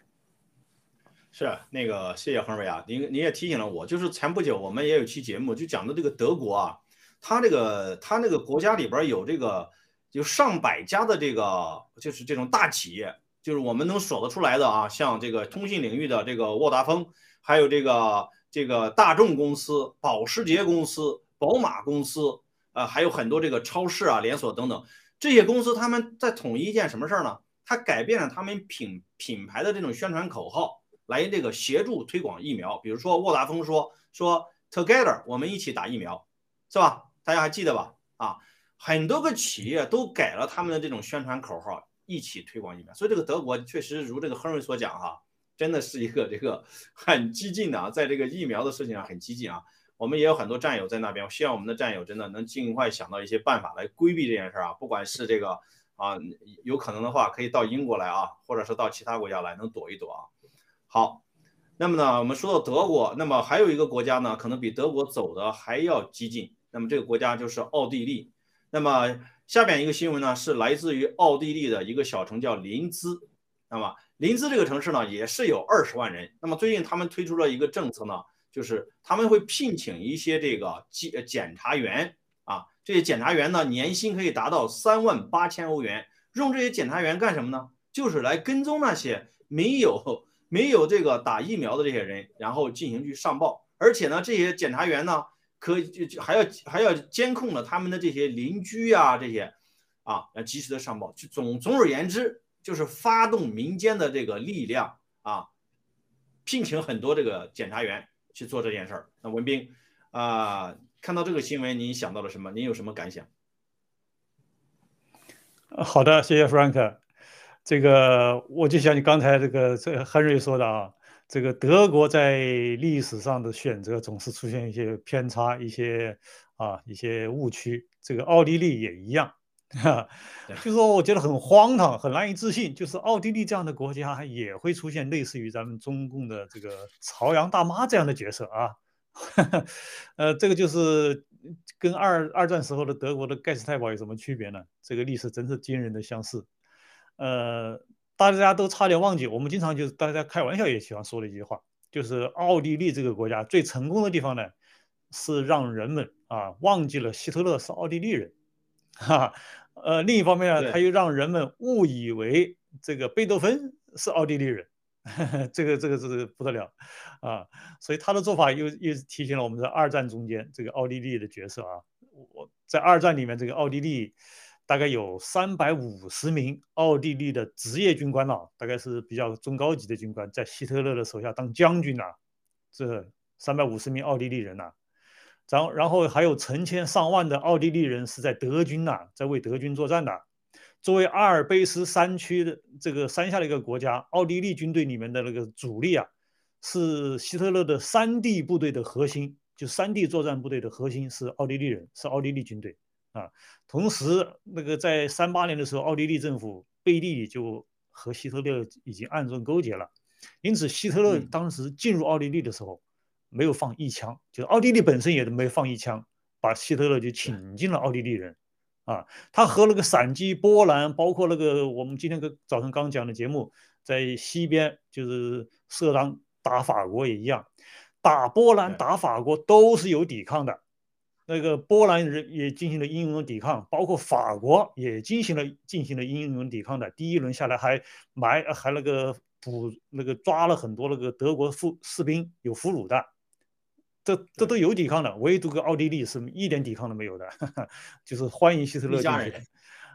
是那个谢谢亨瑞啊，您你也提醒了我，就是前不久我们也有期节目就讲的这个德国啊，他这个他那个国家里边有这个有上百家的这个就是这种大企业，就是我们能数得出来的啊，像这个通信领域的这个沃达丰，还有这个。这个大众公司、保时捷公司、宝马公司，呃，还有很多这个超市啊、连锁等等这些公司，他们在统一一件什么事儿呢？他改变了他们品品牌的这种宣传口号，来这个协助推广疫苗。比如说沃达丰说说 Together，我们一起打疫苗，是吧？大家还记得吧？啊，很多个企业都改了他们的这种宣传口号，一起推广疫苗。所以这个德国确实如这个亨瑞所讲哈。真的是一个这个很激进的啊，在这个疫苗的事情上很激进啊。我们也有很多战友在那边，希望我们的战友真的能尽快想到一些办法来规避这件事啊。不管是这个啊，有可能的话可以到英国来啊，或者是到其他国家来能躲一躲啊。好，那么呢，我们说到德国，那么还有一个国家呢，可能比德国走的还要激进。那么这个国家就是奥地利。那么下边一个新闻呢，是来自于奥地利的一个小城叫林兹。那么林兹这个城市呢，也是有二十万人。那么最近他们推出了一个政策呢，就是他们会聘请一些这个检检查员啊，这些检查员呢年薪可以达到三万八千欧元。用这些检查员干什么呢？就是来跟踪那些没有没有这个打疫苗的这些人，然后进行去上报。而且呢，这些检查员呢，可就就还要还要监控了他们的这些邻居啊，这些啊，要及时的上报。就总总而言之。就是发动民间的这个力量啊，聘请很多这个检察员去做这件事儿。那文斌啊，看到这个新闻，你想到了什么？你有什么感想？好的，谢谢 Frank。这个我就像你刚才这个这个亨瑞说的啊，这个德国在历史上的选择总是出现一些偏差，一些啊一些误区。这个奥地利也一样。哈，就说我觉得很荒唐，很难以置信，就是奥地利这样的国家也会出现类似于咱们中共的这个朝阳大妈这样的角色啊。呃，这个就是跟二二战时候的德国的盖世太保有什么区别呢？这个历史真是惊人的相似。呃，大家都差点忘记，我们经常就是大家开玩笑也喜欢说的一句话，就是奥地利这个国家最成功的地方呢，是让人们啊忘记了希特勒是奥地利人，哈。呃，另一方面呢，他又让人们误以为这个贝多芬是奥地利人，这个这个这个不得了啊！所以他的做法又又提醒了我们在二战中间这个奥地利的角色啊。我在二战里面，这个奥地利大概有三百五十名奥地利的职业军官呐，大概是比较中高级的军官，在希特勒的手下当将军呐。这三百五十名奥地利人呐。然后然后还有成千上万的奥地利人是在德军呐，在为德军作战的。作为阿尔卑斯山区的这个山下的一个国家，奥地利军队里面的那个主力啊，是希特勒的山地部队的核心，就山地作战部队的核心是奥地利人，是奥地利军队啊。同时，那个在三八年的时候，奥地利政府背地里就和希特勒已经暗中勾结了，因此希特勒当时进入奥地利的时候。没有放一枪，就是奥地利本身也没放一枪，把希特勒就请进了奥地利人，啊，他和那个闪击波兰，包括那个我们今天个早上刚讲的节目，在西边就是色当打法国也一样，打波兰打法国都是有抵抗的，那个波兰人也进行了英勇抵抗，包括法国也进行了进行了英勇抵抗的，第一轮下来还埋还那个捕那个抓了很多那个德国俘士兵有俘虏的。这这都有抵抗的，唯独个奥地利是一点抵抗都没有的，就是欢迎希特勒进去。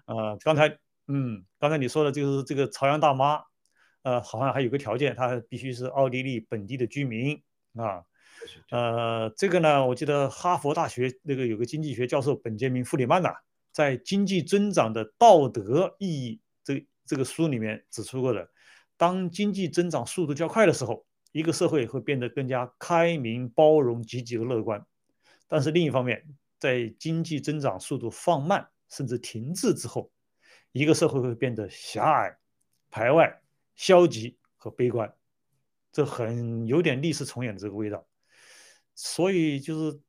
呃，刚才嗯，刚才你说的就是这个朝阳大妈，呃，好像还有个条件，她必须是奥地利本地的居民啊。呃，这个呢，我记得哈佛大学那个有个经济学教授本杰明·弗里曼呐，在《经济增长的道德意义》这这个书里面指出过的，当经济增长速度较快的时候。一个社会会变得更加开明、包容、积极和乐观，但是另一方面，在经济增长速度放慢甚至停滞之后，一个社会会变得狭隘、排外、消极和悲观。这很有点历史重演的这个味道。所以就是，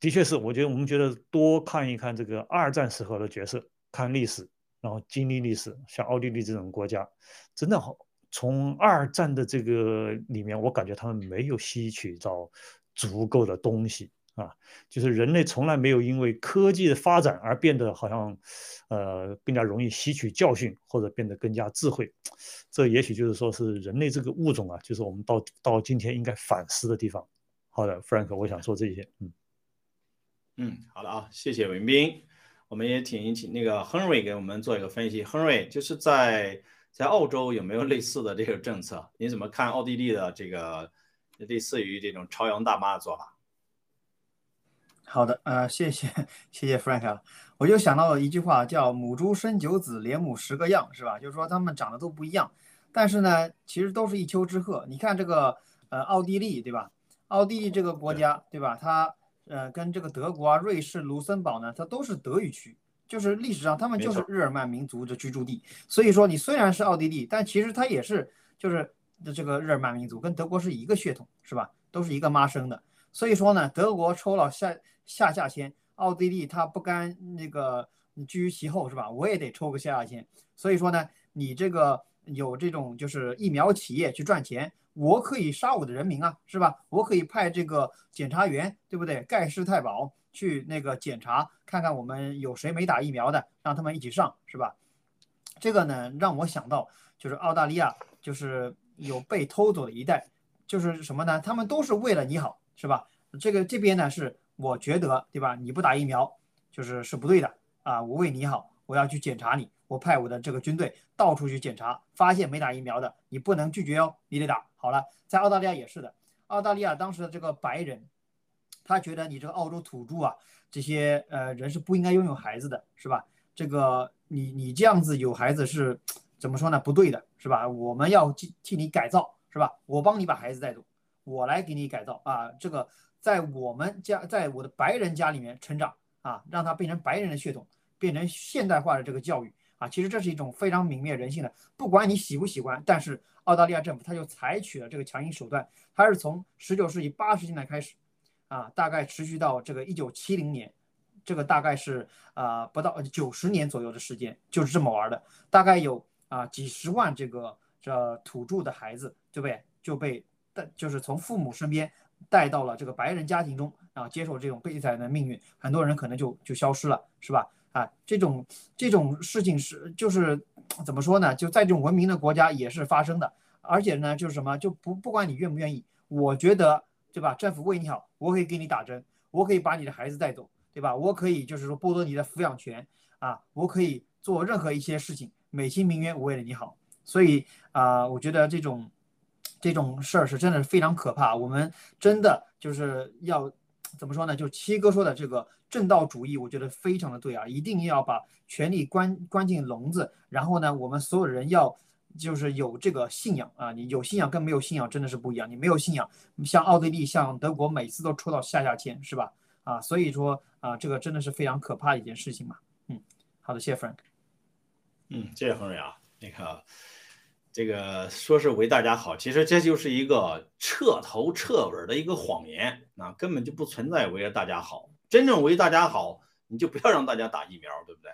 的确是，我觉得我们觉得多看一看这个二战时候的角色，看历史，然后经历历史，像奥地利这种国家，真的好。从二战的这个里面，我感觉他们没有吸取到足够的东西啊，就是人类从来没有因为科技的发展而变得好像，呃，更加容易吸取教训或者变得更加智慧。这也许就是说是人类这个物种啊，就是我们到到今天应该反思的地方。好的，Frank，我想说这些。嗯嗯，好的啊，谢谢文斌。我们也请请那个 Henry 给我们做一个分析。Henry 就是在。在澳洲有没有类似的这个政策？你怎么看奥地利的这个类似于这种朝阳大妈的做法？好的，呃，谢谢谢谢 Frank，我就想到了一句话，叫“母猪生九子，连母十个样”，是吧？就是说他们长得都不一样，但是呢，其实都是一丘之貉。你看这个呃奥地利，对吧？奥地利这个国家，对吧？它呃跟这个德国啊、瑞士、卢森堡呢，它都是德语区。就是历史上他们就是日耳曼民族的居住地，所以说你虽然是奥地利，但其实它也是就是这个日耳曼民族跟德国是一个血统，是吧？都是一个妈生的。所以说呢，德国抽了下下下签，奥地利它不甘那个居于其后，是吧？我也得抽个下下签。所以说呢，你这个有这种就是疫苗企业去赚钱，我可以杀我的人民啊，是吧？我可以派这个检察员，对不对？盖世太保。去那个检查看看我们有谁没打疫苗的，让他们一起上，是吧？这个呢让我想到就是澳大利亚，就是有被偷走的一代，就是什么呢？他们都是为了你好，是吧？这个这边呢是我觉得对吧？你不打疫苗就是是不对的啊！我为你好，我要去检查你，我派我的这个军队到处去检查，发现没打疫苗的，你不能拒绝哦，你得打。好了，在澳大利亚也是的，澳大利亚当时的这个白人。他觉得你这个澳洲土著啊，这些呃人是不应该拥有孩子的，是吧？这个你你这样子有孩子是怎么说呢？不对的，是吧？我们要替替你改造，是吧？我帮你把孩子带走，我来给你改造啊。这个在我们家，在我的白人家里面成长啊，让他变成白人的血统，变成现代化的这个教育啊。其实这是一种非常泯灭人性的，不管你喜不喜欢，但是澳大利亚政府他就采取了这个强硬手段，他是从十九世纪八十年代开始。啊，大概持续到这个一九七零年，这个大概是啊不到九十年左右的时间，就是这么玩的。大概有啊几十万这个这土著的孩子，对不对？就被带，就是从父母身边带到了这个白人家庭中啊，接受这种悲惨的命运。很多人可能就就消失了，是吧？啊，这种这种事情是就是怎么说呢？就在这种文明的国家也是发生的，而且呢，就是什么就不不管你愿不愿意，我觉得。对吧？政府为你好，我可以给你打针，我可以把你的孩子带走，对吧？我可以就是说剥夺你的抚养权啊，我可以做任何一些事情，美其名曰我为了你好。所以啊，我觉得这种这种事儿是真的是非常可怕。我们真的就是要怎么说呢？就七哥说的这个正道主义，我觉得非常的对啊，一定要把权力关关进笼子，然后呢，我们所有人要。就是有这个信仰啊，你有信仰跟没有信仰真的是不一样。你没有信仰，像奥地利、像德国，每次都抽到下下签，是吧？啊，所以说啊，这个真的是非常可怕的一件事情嘛。嗯，好的，谢谢 Frank。嗯，谢谢恒瑞啊。那个，这个说是为大家好，其实这就是一个彻头彻尾的一个谎言啊，根本就不存在为了大家好。真正为大家好，你就不要让大家打疫苗，对不对？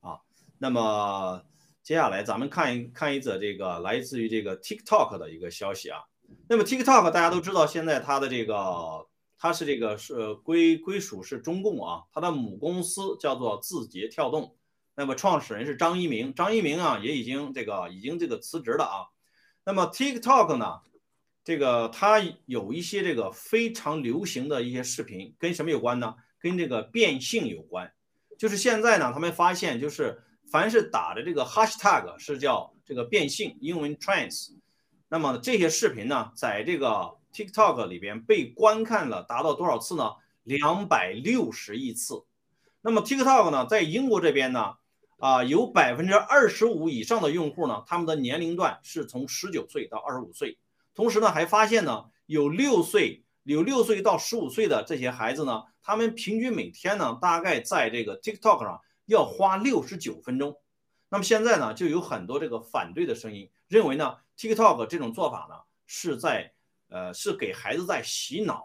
啊，那么。接下来咱们看一看一则这个来自于这个 TikTok 的一个消息啊。那么 TikTok 大家都知道，现在它的这个它是这个是归归属是中共啊，它的母公司叫做字节跳动。那么创始人是张一鸣，张一鸣啊也已经这个已经这个辞职了啊。那么 TikTok 呢这个它有一些这个非常流行的一些视频，跟什么有关呢？跟这个变性有关。就是现在呢，他们发现，就是凡是打的这个 hashtag 是叫这个变性，英文 trans，那么这些视频呢，在这个 TikTok 里边被观看了达到多少次呢？两百六十亿次。那么 TikTok 呢，在英国这边呢，啊，有百分之二十五以上的用户呢，他们的年龄段是从十九岁到二十五岁。同时呢，还发现呢，有六岁，有六岁到十五岁的这些孩子呢。他们平均每天呢，大概在这个 TikTok 上要花六十九分钟。那么现在呢，就有很多这个反对的声音，认为呢，TikTok 这种做法呢，是在呃，是给孩子在洗脑。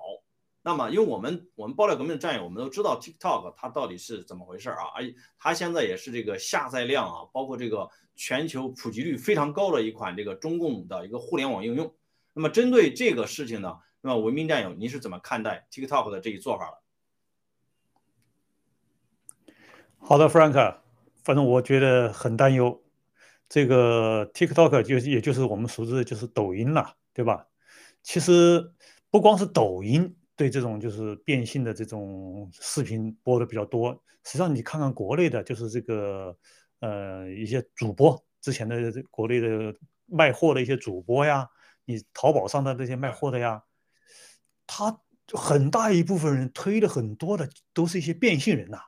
那么，因为我们我们爆料革命的战友，我们都知道 TikTok 它到底是怎么回事啊？而它现在也是这个下载量啊，包括这个全球普及率非常高的一款这个中共的一个互联网应用。那么针对这个事情呢，那么文明战友，您是怎么看待 TikTok 的这一做法的？好的，Frank，反正我觉得很担忧。这个 TikTok 就也就是我们熟知的就是抖音了，对吧？其实不光是抖音对这种就是变性的这种视频播的比较多，实际上你看看国内的，就是这个呃一些主播之前的国内的卖货的一些主播呀，你淘宝上的那些卖货的呀，他很大一部分人推的很多的都是一些变性人呐。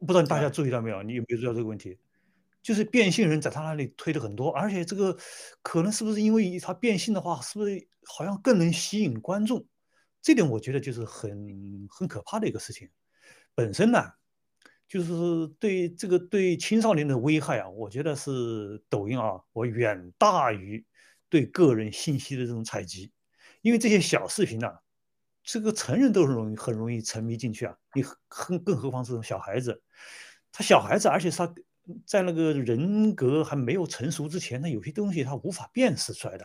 不知道大家注意到没有？你有没有注意到这个问题？就是变性人在他那里推的很多，而且这个可能是不是因为他变性的话，是不是好像更能吸引观众？这点我觉得就是很很可怕的一个事情。本身呢，就是对这个对青少年的危害啊，我觉得是抖音啊，我远大于对个人信息的这种采集，因为这些小视频呢。这个成人都很容易很容易沉迷进去啊！你更更何况这种小孩子，他小孩子，而且他在那个人格还没有成熟之前，他有些东西他无法辨识出来的。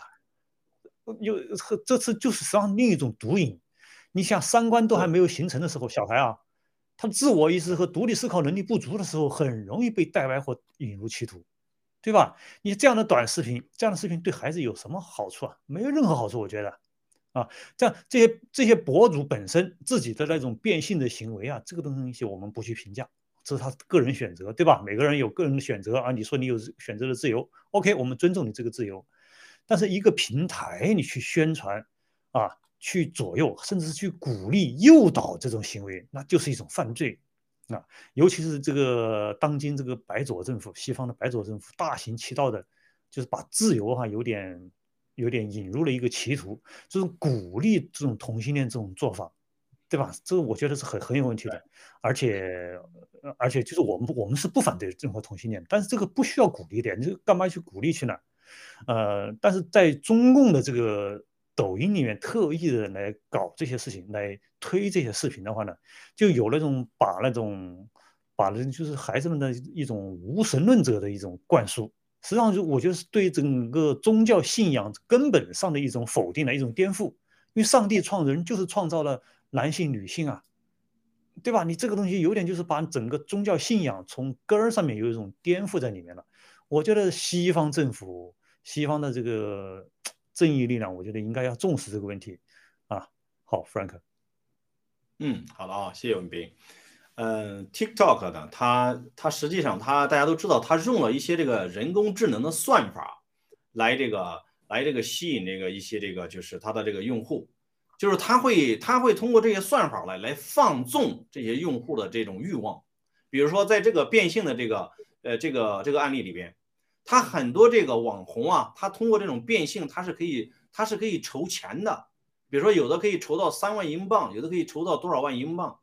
有这次就是实际上另一种毒瘾。你想三观都还没有形成的时候，小孩啊，他自我意识和独立思考能力不足的时候，很容易被带歪或引入歧途，对吧？你这样的短视频，这样的视频对孩子有什么好处啊？没有任何好处，我觉得。啊，这样这些这些博主本身自己的那种变性的行为啊，这个东西我们不去评价，这是他个人选择，对吧？每个人有个人的选择啊。你说你有选择的自由，OK，我们尊重你这个自由。但是一个平台你去宣传啊，去左右，甚至是去鼓励、诱导这种行为，那就是一种犯罪啊。尤其是这个当今这个白左政府，西方的白左政府大行其道的，就是把自由哈有点。有点引入了一个歧途，这种鼓励这种同性恋这种做法，对吧？这个我觉得是很很有问题的，而且而且就是我们我们是不反对任何同性恋，但是这个不需要鼓励的，你干嘛去鼓励去呢？呃，但是在中共的这个抖音里面特意的来搞这些事情，来推这些视频的话呢，就有那种把那种把那就是孩子们的一种无神论者的一种灌输。实际上，就我觉得是对整个宗教信仰根本上的一种否定的一种颠覆。因为上帝创人就是创造了男性、女性啊，对吧？你这个东西有点就是把整个宗教信仰从根儿上面有一种颠覆在里面了。我觉得西方政府、西方的这个正义力量，我觉得应该要重视这个问题啊。好，Frank。嗯，好的啊，谢谢文斌。嗯，TikTok 呢，它它实际上它大家都知道，它用了一些这个人工智能的算法来这个来这个吸引这个一些这个就是它的这个用户，就是它会它会通过这些算法来来放纵这些用户的这种欲望。比如说在这个变性的这个呃这个这个案例里边，它很多这个网红啊，他通过这种变性，他是可以他是可以筹钱的。比如说有的可以筹到三万英镑，有的可以筹到多少万英镑。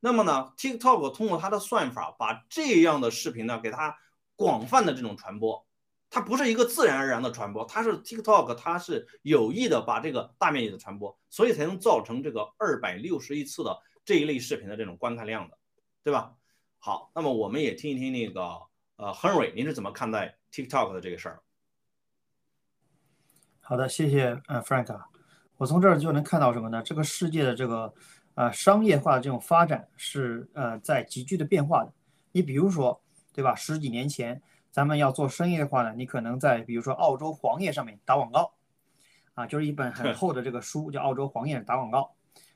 那么呢，TikTok 通过它的算法，把这样的视频呢，给它广泛的这种传播，它不是一个自然而然的传播，它是 TikTok，它是有意的把这个大面积的传播，所以才能造成这个二百六十亿次的这一类视频的这种观看量的，对吧？好，那么我们也听一听那个呃，Henry，您是怎么看待 TikTok 的这个事儿？好的，谢谢呃，Frank，我从这儿就能看到什么呢？这个世界的这个。呃，商业化的这种发展是呃在急剧的变化的。你比如说，对吧？十几年前，咱们要做生意的话呢，你可能在比如说澳洲黄页上面打广告，啊，就是一本很 厚的这个书，叫《澳洲黄页打广告》。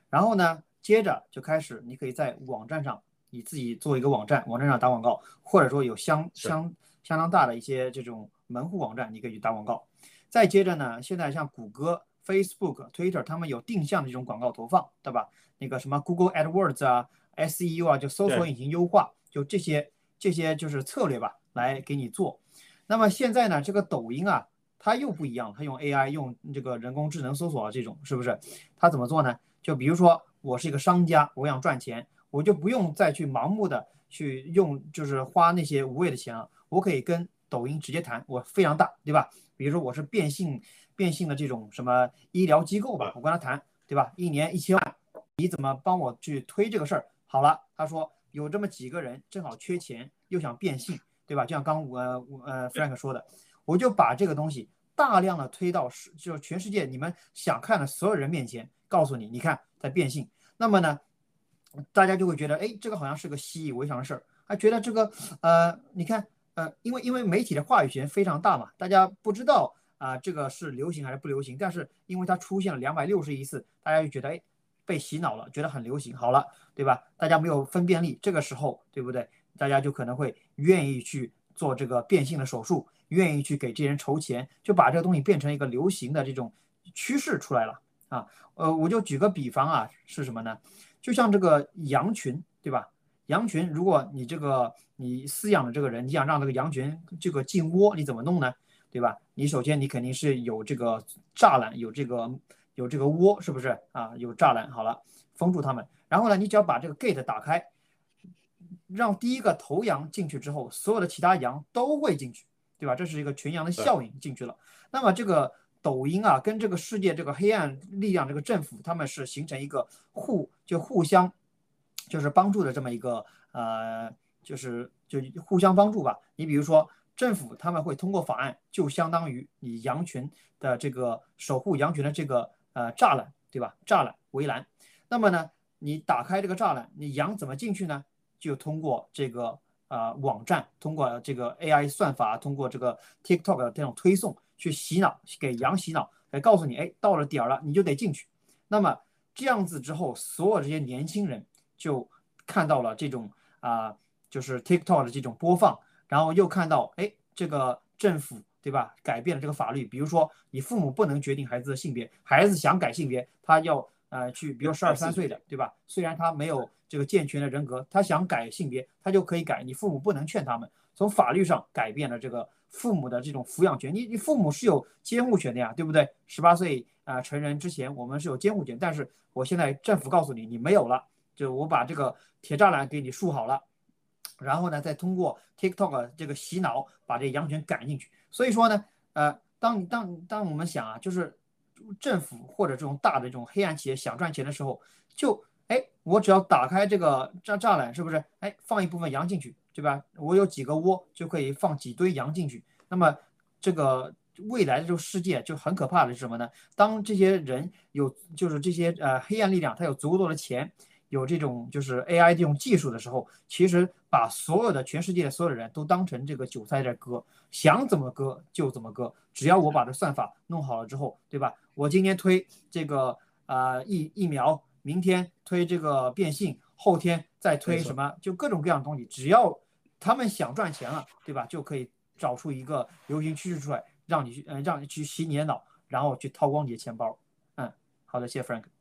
然后呢，接着就开始，你可以在网站上你自己做一个网站，网站上打广告，或者说有相相相当大的一些这种门户网站，你可以去打广告。再接着呢，现在像谷歌、Facebook、Twitter，他们有定向的这种广告投放，对吧？那个什么 Google AdWords 啊、SEO 啊，就搜索引擎优化，就这些这些就是策略吧，来给你做。那么现在呢，这个抖音啊，它又不一样，它用 AI 用这个人工智能搜索啊，这种是不是？它怎么做呢？就比如说我是一个商家，我想赚钱，我就不用再去盲目的去用，就是花那些无谓的钱了，我可以跟抖音直接谈，我非常大，对吧？比如说我是变性变性的这种什么医疗机构吧，我跟他谈，对吧？一年一千万，你怎么帮我去推这个事儿？好了，他说有这么几个人正好缺钱，又想变性。对吧？就像刚我呃 Frank 说的，我就把这个东西大量的推到世，就全世界你们想看的所有人面前，告诉你，你看在变性。那么呢，大家就会觉得，哎，这个好像是个习以为常的事儿，还觉得这个呃，你看呃，因为因为媒体的话语权非常大嘛，大家不知道啊这个是流行还是不流行，但是因为它出现了两百六十亿次，大家就觉得哎被洗脑了，觉得很流行，好了，对吧？大家没有分辨力，这个时候对不对？大家就可能会愿意去做这个变性的手术，愿意去给这些人筹钱，就把这个东西变成一个流行的这种趋势出来了啊。呃，我就举个比方啊，是什么呢？就像这个羊群，对吧？羊群，如果你这个你饲养的这个人，你想让这个羊群这个进窝，你怎么弄呢？对吧？你首先你肯定是有这个栅栏，有这个有这个窝，是不是啊？有栅栏，好了，封住它们。然后呢，你只要把这个 gate 打开。让第一个头羊进去之后，所有的其他羊都会进去，对吧？这是一个群羊的效应进去了。那么这个抖音啊，跟这个世界这个黑暗力量这个政府，他们是形成一个互就互相就是帮助的这么一个呃，就是就互相帮助吧。你比如说政府他们会通过法案，就相当于你羊群的这个守护羊群的这个呃栅栏，对吧？栅栏围栏。那么呢，你打开这个栅栏，你羊怎么进去呢？就通过这个呃网站，通过这个 AI 算法，通过这个 TikTok 的这种推送去洗脑，给羊洗脑，来告诉你，哎，到了点儿了，你就得进去。那么这样子之后，所有这些年轻人就看到了这种啊，就是 TikTok 的这种播放，然后又看到，哎，这个政府对吧，改变了这个法律，比如说你父母不能决定孩子的性别，孩子想改性别，他要。呃，去，比如十二三岁的，对吧？虽然他没有这个健全的人格，他想改性别，他就可以改。你父母不能劝他们，从法律上改变了这个父母的这种抚养权。你你父母是有监护权的呀，对不对？十八岁啊成人之前，我们是有监护权。但是我现在政府告诉你，你没有了，就我把这个铁栅栏给你竖好了，然后呢，再通过 TikTok 这个洗脑，把这羊群赶进去。所以说呢，呃，当当当我们想啊，就是。政府或者这种大的这种黑暗企业想赚钱的时候，就哎，我只要打开这个栅栅栏，是不是？哎，放一部分羊进去，对吧？我有几个窝就可以放几堆羊进去。那么这个未来的这个世界就很可怕的是什么呢？当这些人有就是这些呃黑暗力量，他有足够多的钱。有这种就是 AI 这种技术的时候，其实把所有的全世界所有的人都当成这个韭菜在割，想怎么割就怎么割，只要我把这算法弄好了之后，对吧？我今天推这个啊疫疫苗，明天推这个变性，后天再推什么，就各种各样的东西，只要他们想赚钱了，对吧？就可以找出一个流行趋势出来，让你去嗯让你去洗你的脑，然后去掏光你的钱包。嗯，好的，谢谢 Frank。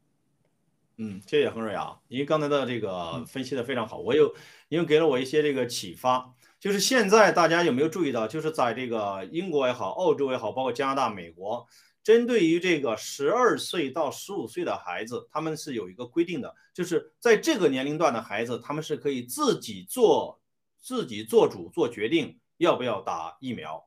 嗯，谢谢恒瑞啊，您刚才的这个分析的非常好，我有因为给了我一些这个启发，就是现在大家有没有注意到，就是在这个英国也好，澳洲也好，包括加拿大、美国，针对于这个十二岁到十五岁的孩子，他们是有一个规定的，就是在这个年龄段的孩子，他们是可以自己做自己做主做决定要不要打疫苗。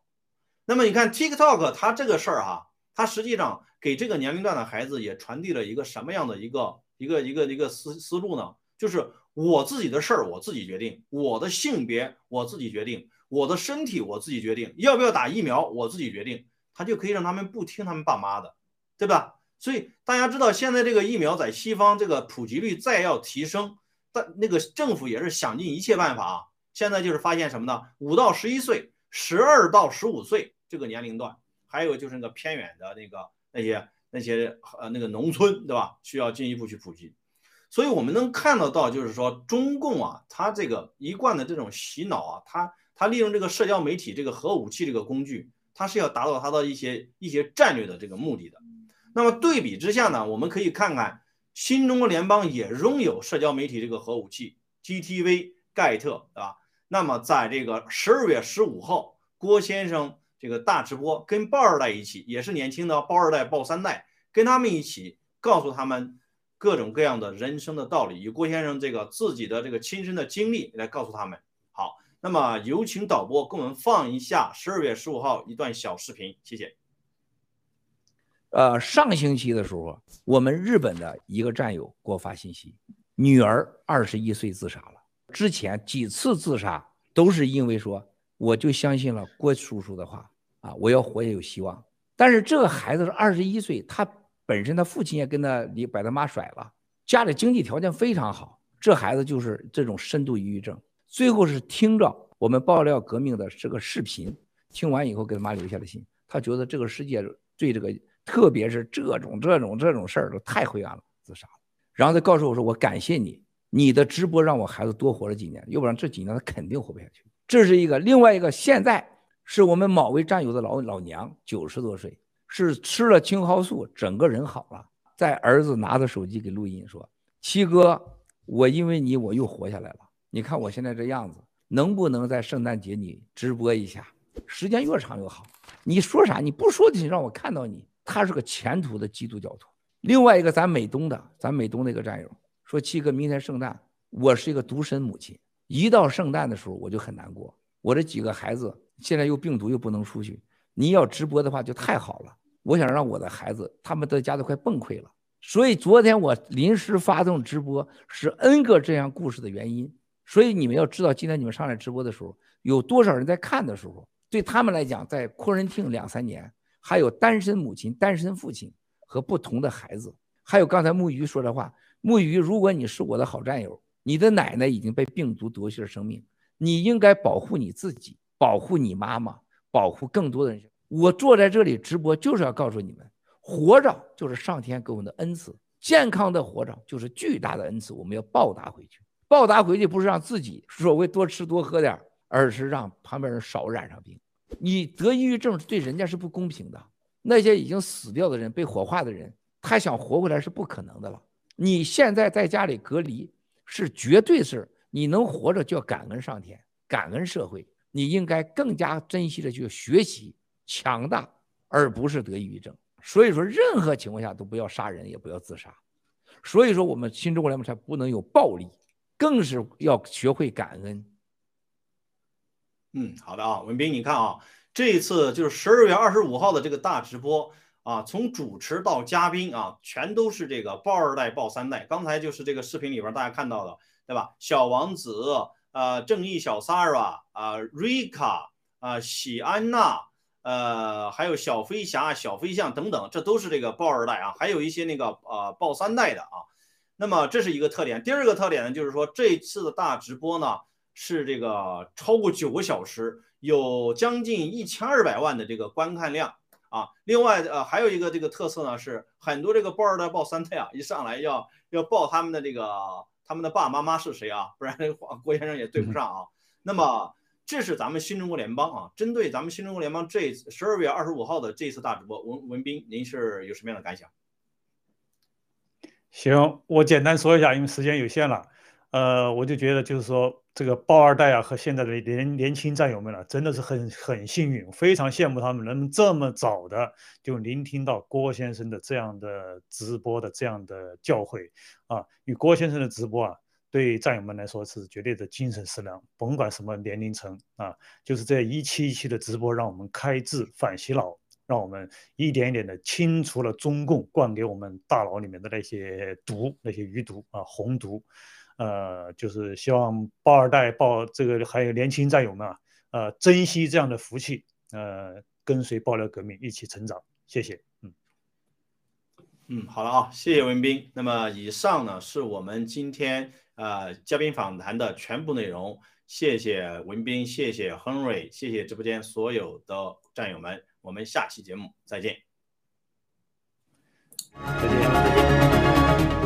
那么你看 TikTok 它这个事儿哈，它实际上给这个年龄段的孩子也传递了一个什么样的一个？一个一个一个思思路呢，就是我自己的事儿我自己决定，我的性别我自己决定，我的身体我自己决定，要不要打疫苗我自己决定，他就可以让他们不听他们爸妈的，对吧？所以大家知道现在这个疫苗在西方这个普及率再要提升，但那个政府也是想尽一切办法啊。现在就是发现什么呢？五到十一岁，十二到十五岁这个年龄段，还有就是那个偏远的那个那些。那些呃那个农村，对吧？需要进一步去普及。所以我们能看得到，就是说中共啊，他这个一贯的这种洗脑啊，他他利用这个社交媒体这个核武器这个工具，他是要达到他的一些一些战略的这个目的的。那么对比之下呢，我们可以看看新中国联邦也拥有社交媒体这个核武器 GTV 盖特，对吧？那么在这个十二月十五号，郭先生这个大直播跟包二代一起，也是年轻的包二代、包三代，跟他们一起告诉他们。各种各样的人生的道理，以郭先生这个自己的这个亲身的经历来告诉他们。好，那么有请导播给我们放一下十二月十五号一段小视频，谢谢。呃，上星期的时候，我们日本的一个战友给我发信息，女儿二十一岁自杀了。之前几次自杀都是因为说，我就相信了郭叔叔的话啊，我要活也有希望。但是这个孩子是二十一岁，他。本身他父亲也跟他离把他妈甩了，家里经济条件非常好，这孩子就是这种深度抑郁症。最后是听着我们爆料革命的这个视频，听完以后给他妈留下了信，他觉得这个世界对这个，特别是这种这种这种事儿都太灰暗了，自杀了。然后他告诉我说：“我感谢你，你的直播让我孩子多活了几年，要不然这几年他肯定活不下去。”这是一个，另外一个现在是我们某位战友的老老娘，九十多岁。是吃了青蒿素，整个人好了。在儿子拿着手机给录音说：“七哥，我因为你我又活下来了。你看我现在这样子，能不能在圣诞节你直播一下？时间越长越好。你说啥？你不说的，让我看到你。他是个前途的基督教徒。另外一个，咱美东的，咱美东那个战友说：七哥，明天圣诞，我是一个独身母亲，一到圣诞的时候我就很难过。我这几个孩子现在又病毒又不能出去。”你要直播的话就太好了，我想让我的孩子，他们的家都快崩溃了。所以昨天我临时发动直播，是 N 个这样故事的原因。所以你们要知道，今天你们上来直播的时候，有多少人在看的时候，对他们来讲，在扩人听两三年，还有单身母亲、单身父亲和不同的孩子，还有刚才木鱼说的话，木鱼，如果你是我的好战友，你的奶奶已经被病毒夺去了生命，你应该保护你自己，保护你妈妈。保护更多的人，我坐在这里直播就是要告诉你们，活着就是上天给我们的恩赐，健康的活着就是巨大的恩赐，我们要报答回去。报答回去不是让自己所谓多吃多喝点而是让旁边人少染上病。你得抑郁症对人家是不公平的，那些已经死掉的人、被火化的人，他想活回来是不可能的了。你现在在家里隔离，是绝对是你能活着就要感恩上天，感恩社会。你应该更加珍惜的去学习强大，而不是得抑郁症。所以说，任何情况下都不要杀人，也不要自杀。所以说，我们新中国联盟才不能有暴力，更是要学会感恩。嗯，好的啊，文斌，你看啊，这一次就是十二月二十五号的这个大直播啊，从主持到嘉宾啊，全都是这个抱二代、抱三代。刚才就是这个视频里边大家看到的，对吧？小王子。呃，正义小 Sara 啊，Rika 啊，喜安娜，呃，还有小飞侠、小飞象等等，这都是这个豹二代啊，还有一些那个呃豹三代的啊。那么这是一个特点。第二个特点呢，就是说这次的大直播呢是这个超过九个小时，有将近一千二百万的这个观看量啊。另外呃还有一个这个特色呢，是很多这个豹二代、豹三代啊，一上来要要报他们的这个。他们的爸爸妈妈是谁啊？不然这郭先生也对不上啊。那么这是咱们新中国联邦啊，针对咱们新中国联邦这十二月二十五号的这次大直播，文文斌，您是有什么样的感想？行，我简单说一下，因为时间有限了。呃，我就觉得就是说，这个包二代啊和现在的年年轻战友们啊，真的是很很幸运，非常羡慕他们能这么早的就聆听到郭先生的这样的直播的这样的教诲啊。与郭先生的直播啊，对战友们来说是绝对的精神食粮，甭管什么年龄层啊，就是这一期一期的直播，让我们开智反洗脑，让我们一点一点的清除了中共灌给我们大脑里面的那些毒，那些余毒啊，红毒。呃，就是希望包二代、抱这个还有年轻战友们啊，呃，珍惜这样的福气，呃，跟随爆料革命一起成长。谢谢，嗯，嗯，好了啊，谢谢文斌。那么以上呢是我们今天呃嘉宾访谈的全部内容。谢谢文斌，谢谢亨瑞，谢谢直播间所有的战友们。我们下期节目再见。再见。再见。